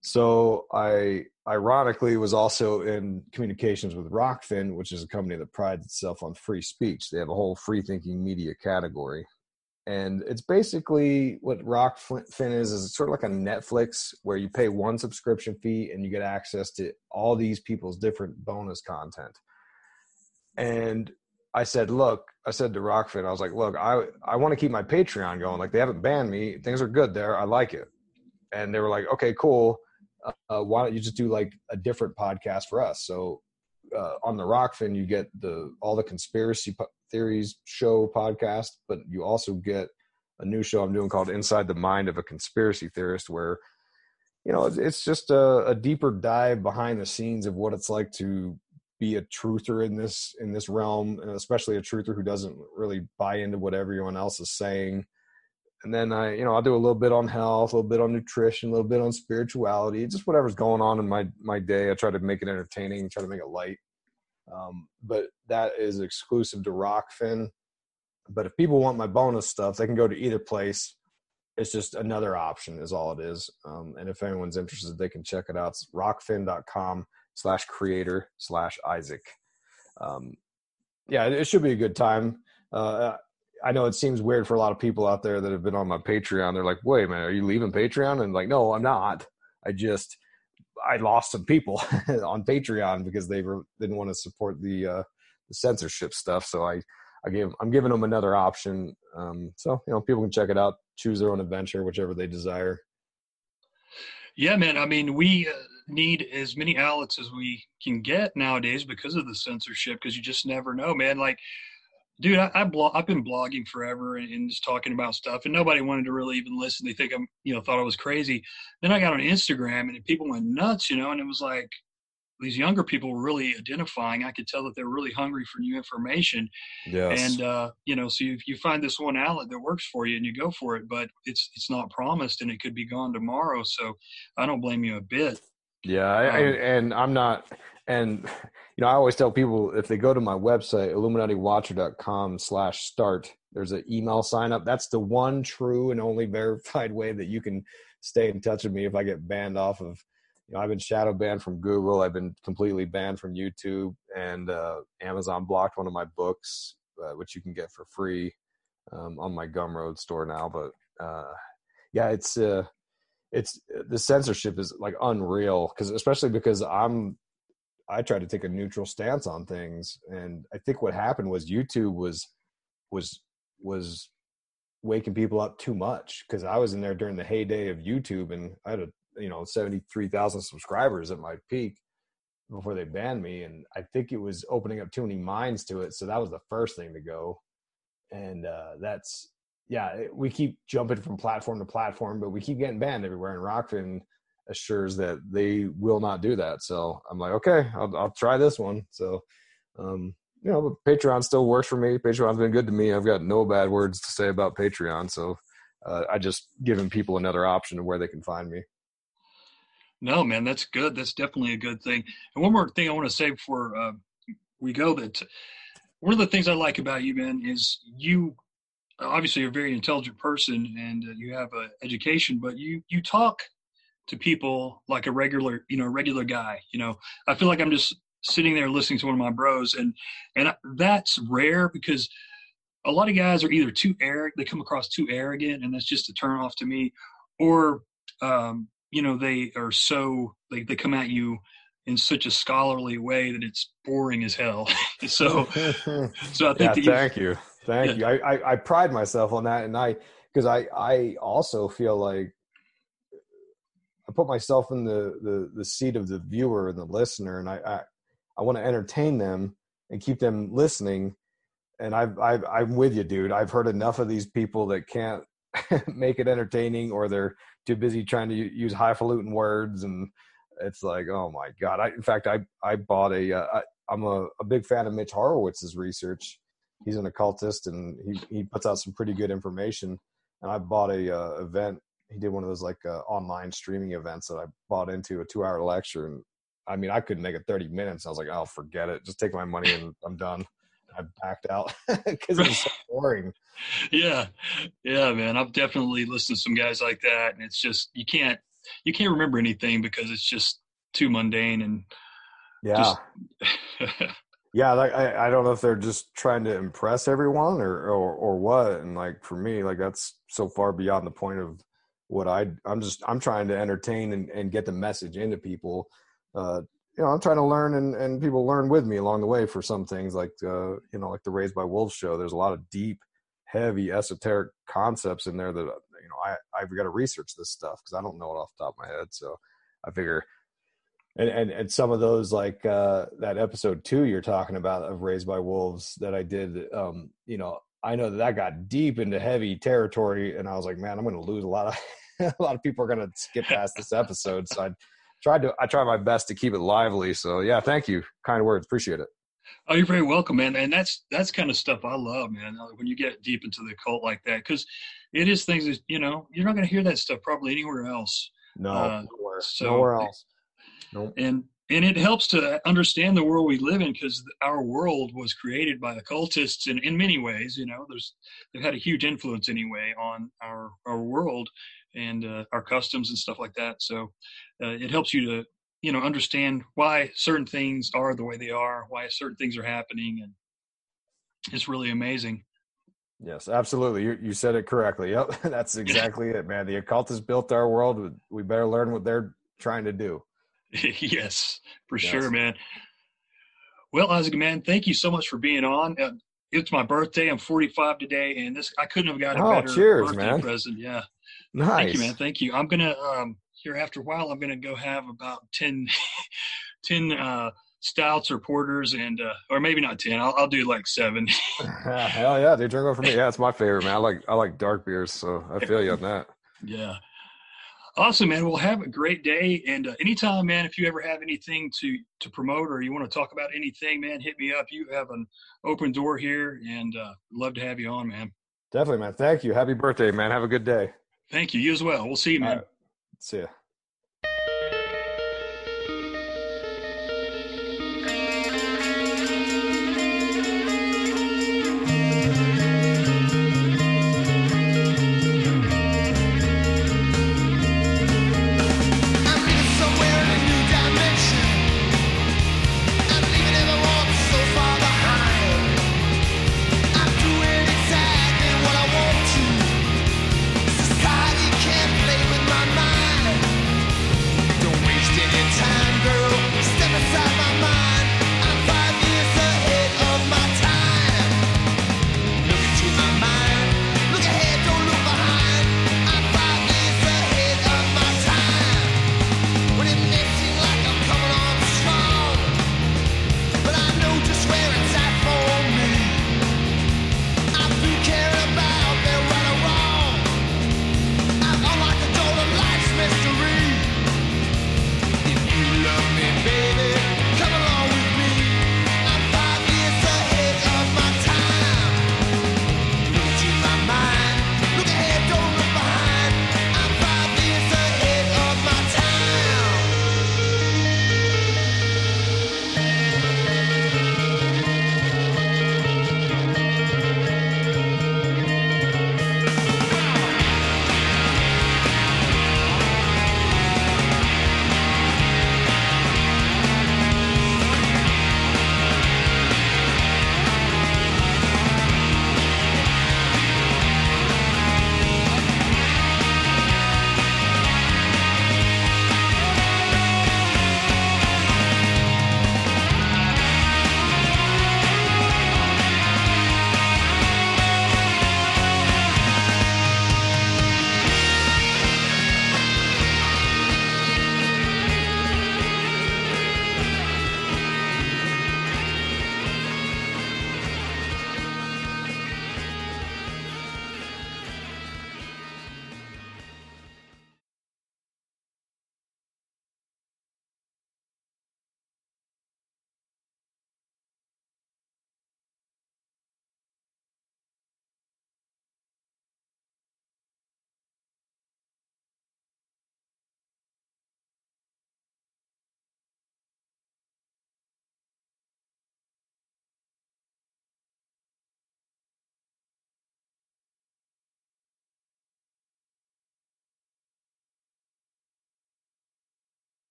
So I ironically was also in communications with Rokfin, which is a company that prides itself on free speech. They have a whole free thinking media category. And it's basically what Rokfin is, is it's sort of like a Netflix where you pay one subscription fee and you get access to all these people's different bonus content. And I said, look, I said to Rokfin, I was like, look, I, I want to keep my Patreon going. Like they haven't banned me. Things are good there. I like it. And they were like, okay, cool uh, why don't you just do like a different podcast for us? So uh, on the Rokfin, you get the all the conspiracy theories show podcast, but you also get a new show I'm doing called Inside the Mind of a Conspiracy Theorist, where you know it's just a, a deeper dive behind the scenes of what it's like to be a truther in this in this realm, and especially a truther who doesn't really buy into what everyone else is saying and then I, you know, I'll do a little bit on health, a little bit on nutrition, a little bit on spirituality, just whatever's going on in my my day. I try to make it entertaining, try to make it light. Um, but that is exclusive to Rokfin. But if people want my bonus stuff, they can go to either place. It's just another option, is all it is. Um, and if anyone's interested, they can check it out. It's rokfin.com slash creator slash Isaac. Um, yeah, it, it should be a good time. Uh, I know it seems weird for a lot of people out there that have been on my Patreon. They're like, "Wait, man, are you leaving Patreon?" And like, no, I'm not. I just I lost some people (laughs) on Patreon because they were, didn't want to support the, uh, the censorship stuff. So I I gave I'm giving them another option. Um, so you know, people can check it out, choose their own adventure, whichever they desire. Yeah, man. I mean, we uh, need as many outlets as we can get nowadays because of the censorship. Because you just never know, man. Like dude, I, I blog, I've been blogging forever and, and, just talking about stuff, and nobody wanted to really even listen. They think I'm, you know, thought I was crazy. Then I got on Instagram, and people went nuts, you know, and it was like these younger people were really identifying. I could tell that they're really hungry for new information. Yes. And uh, you know, so if you find this one outlet that works for you and you go for it, but it's it's not promised and it could be gone tomorrow. So I don't blame you a bit. Yeah, I, um, and I'm not, and you know, I always tell people if they go to my website, illuminatiwatcher.com slash start, there's an email sign up. That's the one true and only verified way that you can stay in touch with me if I get banned off of, you know, I've been shadow banned from Google. I've been completely banned from YouTube and uh, Amazon blocked one of my books, uh, which you can get for free um, on my Gumroad store now. But uh, yeah, it's, uh, it's the censorship is like unreal because especially because I'm I tried to take a neutral stance on things, and I think what happened was YouTube was was was waking people up too much because I was in there during the heyday of YouTube, and I had a you know seventy three thousand subscribers at my peak before they banned me, and I think it was opening up too many minds to it. So that was the first thing to go, and uh, that's yeah. We keep jumping from platform to platform, but we keep getting banned everywhere. And Rokfin assures that they will not do that. So I'm like, okay, I'll, I'll try this one. So, um, you know, Patreon still works for me. Patreon's been good to me. I've got no bad words to say about Patreon. So uh, I just giving people another option of where they can find me. No, man, that's good. That's definitely a good thing. And one more thing I want to say before uh, we go that one of the things I like about you, man, is you obviously you're a very intelligent person and uh, you have an education, but you you talk to people like a regular, you know, regular guy. You know, I feel like I'm just sitting there listening to one of my bros, and and that's rare because a lot of guys are either too arrogant, they come across too arrogant, and that's just a turn off to me, or um, you know, they are so they they come at you in such a scholarly way that it's boring as hell. (laughs) so, so I think. Yeah, thank you, thank yeah. you. I, I I pride myself on that, and I because I I also feel like put myself in the, the, the seat of the viewer and the listener, and I, I, I want to entertain them and keep them listening. And I've, I've, I'm with you, dude. I've heard enough of these people that can't (laughs) make it entertaining, or they're too busy trying to use highfalutin words, and it's like, oh my god. I, in fact, I, I bought a. Uh, I, I'm a, a big fan of Mitch Horowitz's research. He's an occultist, and he he puts out some pretty good information. And I bought a uh, event he did one of those like uh, online streaming events that I bought into a two hour lecture and I mean, I couldn't make it 30 minutes. I was like, oh, forget it. Just take my money and I'm done. I backed out (laughs) because it was so (laughs) boring. Yeah, yeah, man. I've definitely listened to some guys like that, and it's just you can't you can't remember anything because it's just too mundane and yeah, (laughs) yeah. Like I, I don't know if they're just trying to impress everyone or, or or what. And like for me, like that's so far beyond the point of what I I'm just I'm trying to entertain and, and get the message into people. Uh, you know, I'm trying to learn and, and people learn with me along the way for some things like uh, you know, like the Raised by Wolves show. There's a lot of deep, heavy, esoteric concepts in there that you know I I've got to research this stuff because I don't know it off the top of my head. So I figure and, and and some of those like uh that episode two you're talking about of raised by wolves that i did um you know i know that that got deep into heavy territory and i was like man i'm gonna lose a lot of (laughs) a lot of people are gonna skip past this episode so i tried to i tried my best to keep it lively so yeah thank you kind words appreciate it Oh, you're very welcome, man. And that's that's kind of stuff I love, man. Uh, when you get deep into the cult like that, because it is things that you know you're not going to hear that stuff probably anywhere else. No, uh, nowhere, so, nowhere else. Nope. And and it helps to understand the world we live in because our world was created by the occultists in, in many ways you know there's they've had a huge influence anyway on our our world and uh, our customs and stuff like that. So uh, it helps you to you know understand why certain things are the way they are why certain things are happening and it's really amazing. Yes absolutely. You, you said it correctly. Yep (laughs) that's (laughs) exactly it man. The occultists built our world we better learn what they're trying to do (laughs) yes, for yes. sure, man. Well, Isaac, man, thank you so much for being on. Uh, it's my birthday. I'm 45 today, and this I couldn't have got a oh, better cheers, birthday man. present. Yeah, nice. Thank you, man. Thank you. I'm gonna um, here after a while. I'm gonna go have about 10, (laughs) 10 uh, stouts or porters, and uh, or maybe not 10. I'll, I'll do like seven. (laughs) Hell yeah, dude! Drink one for me. Yeah, it's my favorite, man. I like I like dark beers, so I feel you on that. Yeah. Awesome, man. Well, have a great day. And uh, anytime, man, if you ever have anything to to promote or you want to talk about anything, man, hit me up. You have an open door here, and uh, love to have you on, man. Definitely, man. Thank you. Happy birthday, man. Have a good day. Thank you. You as well. We'll see you, man. Right. See ya.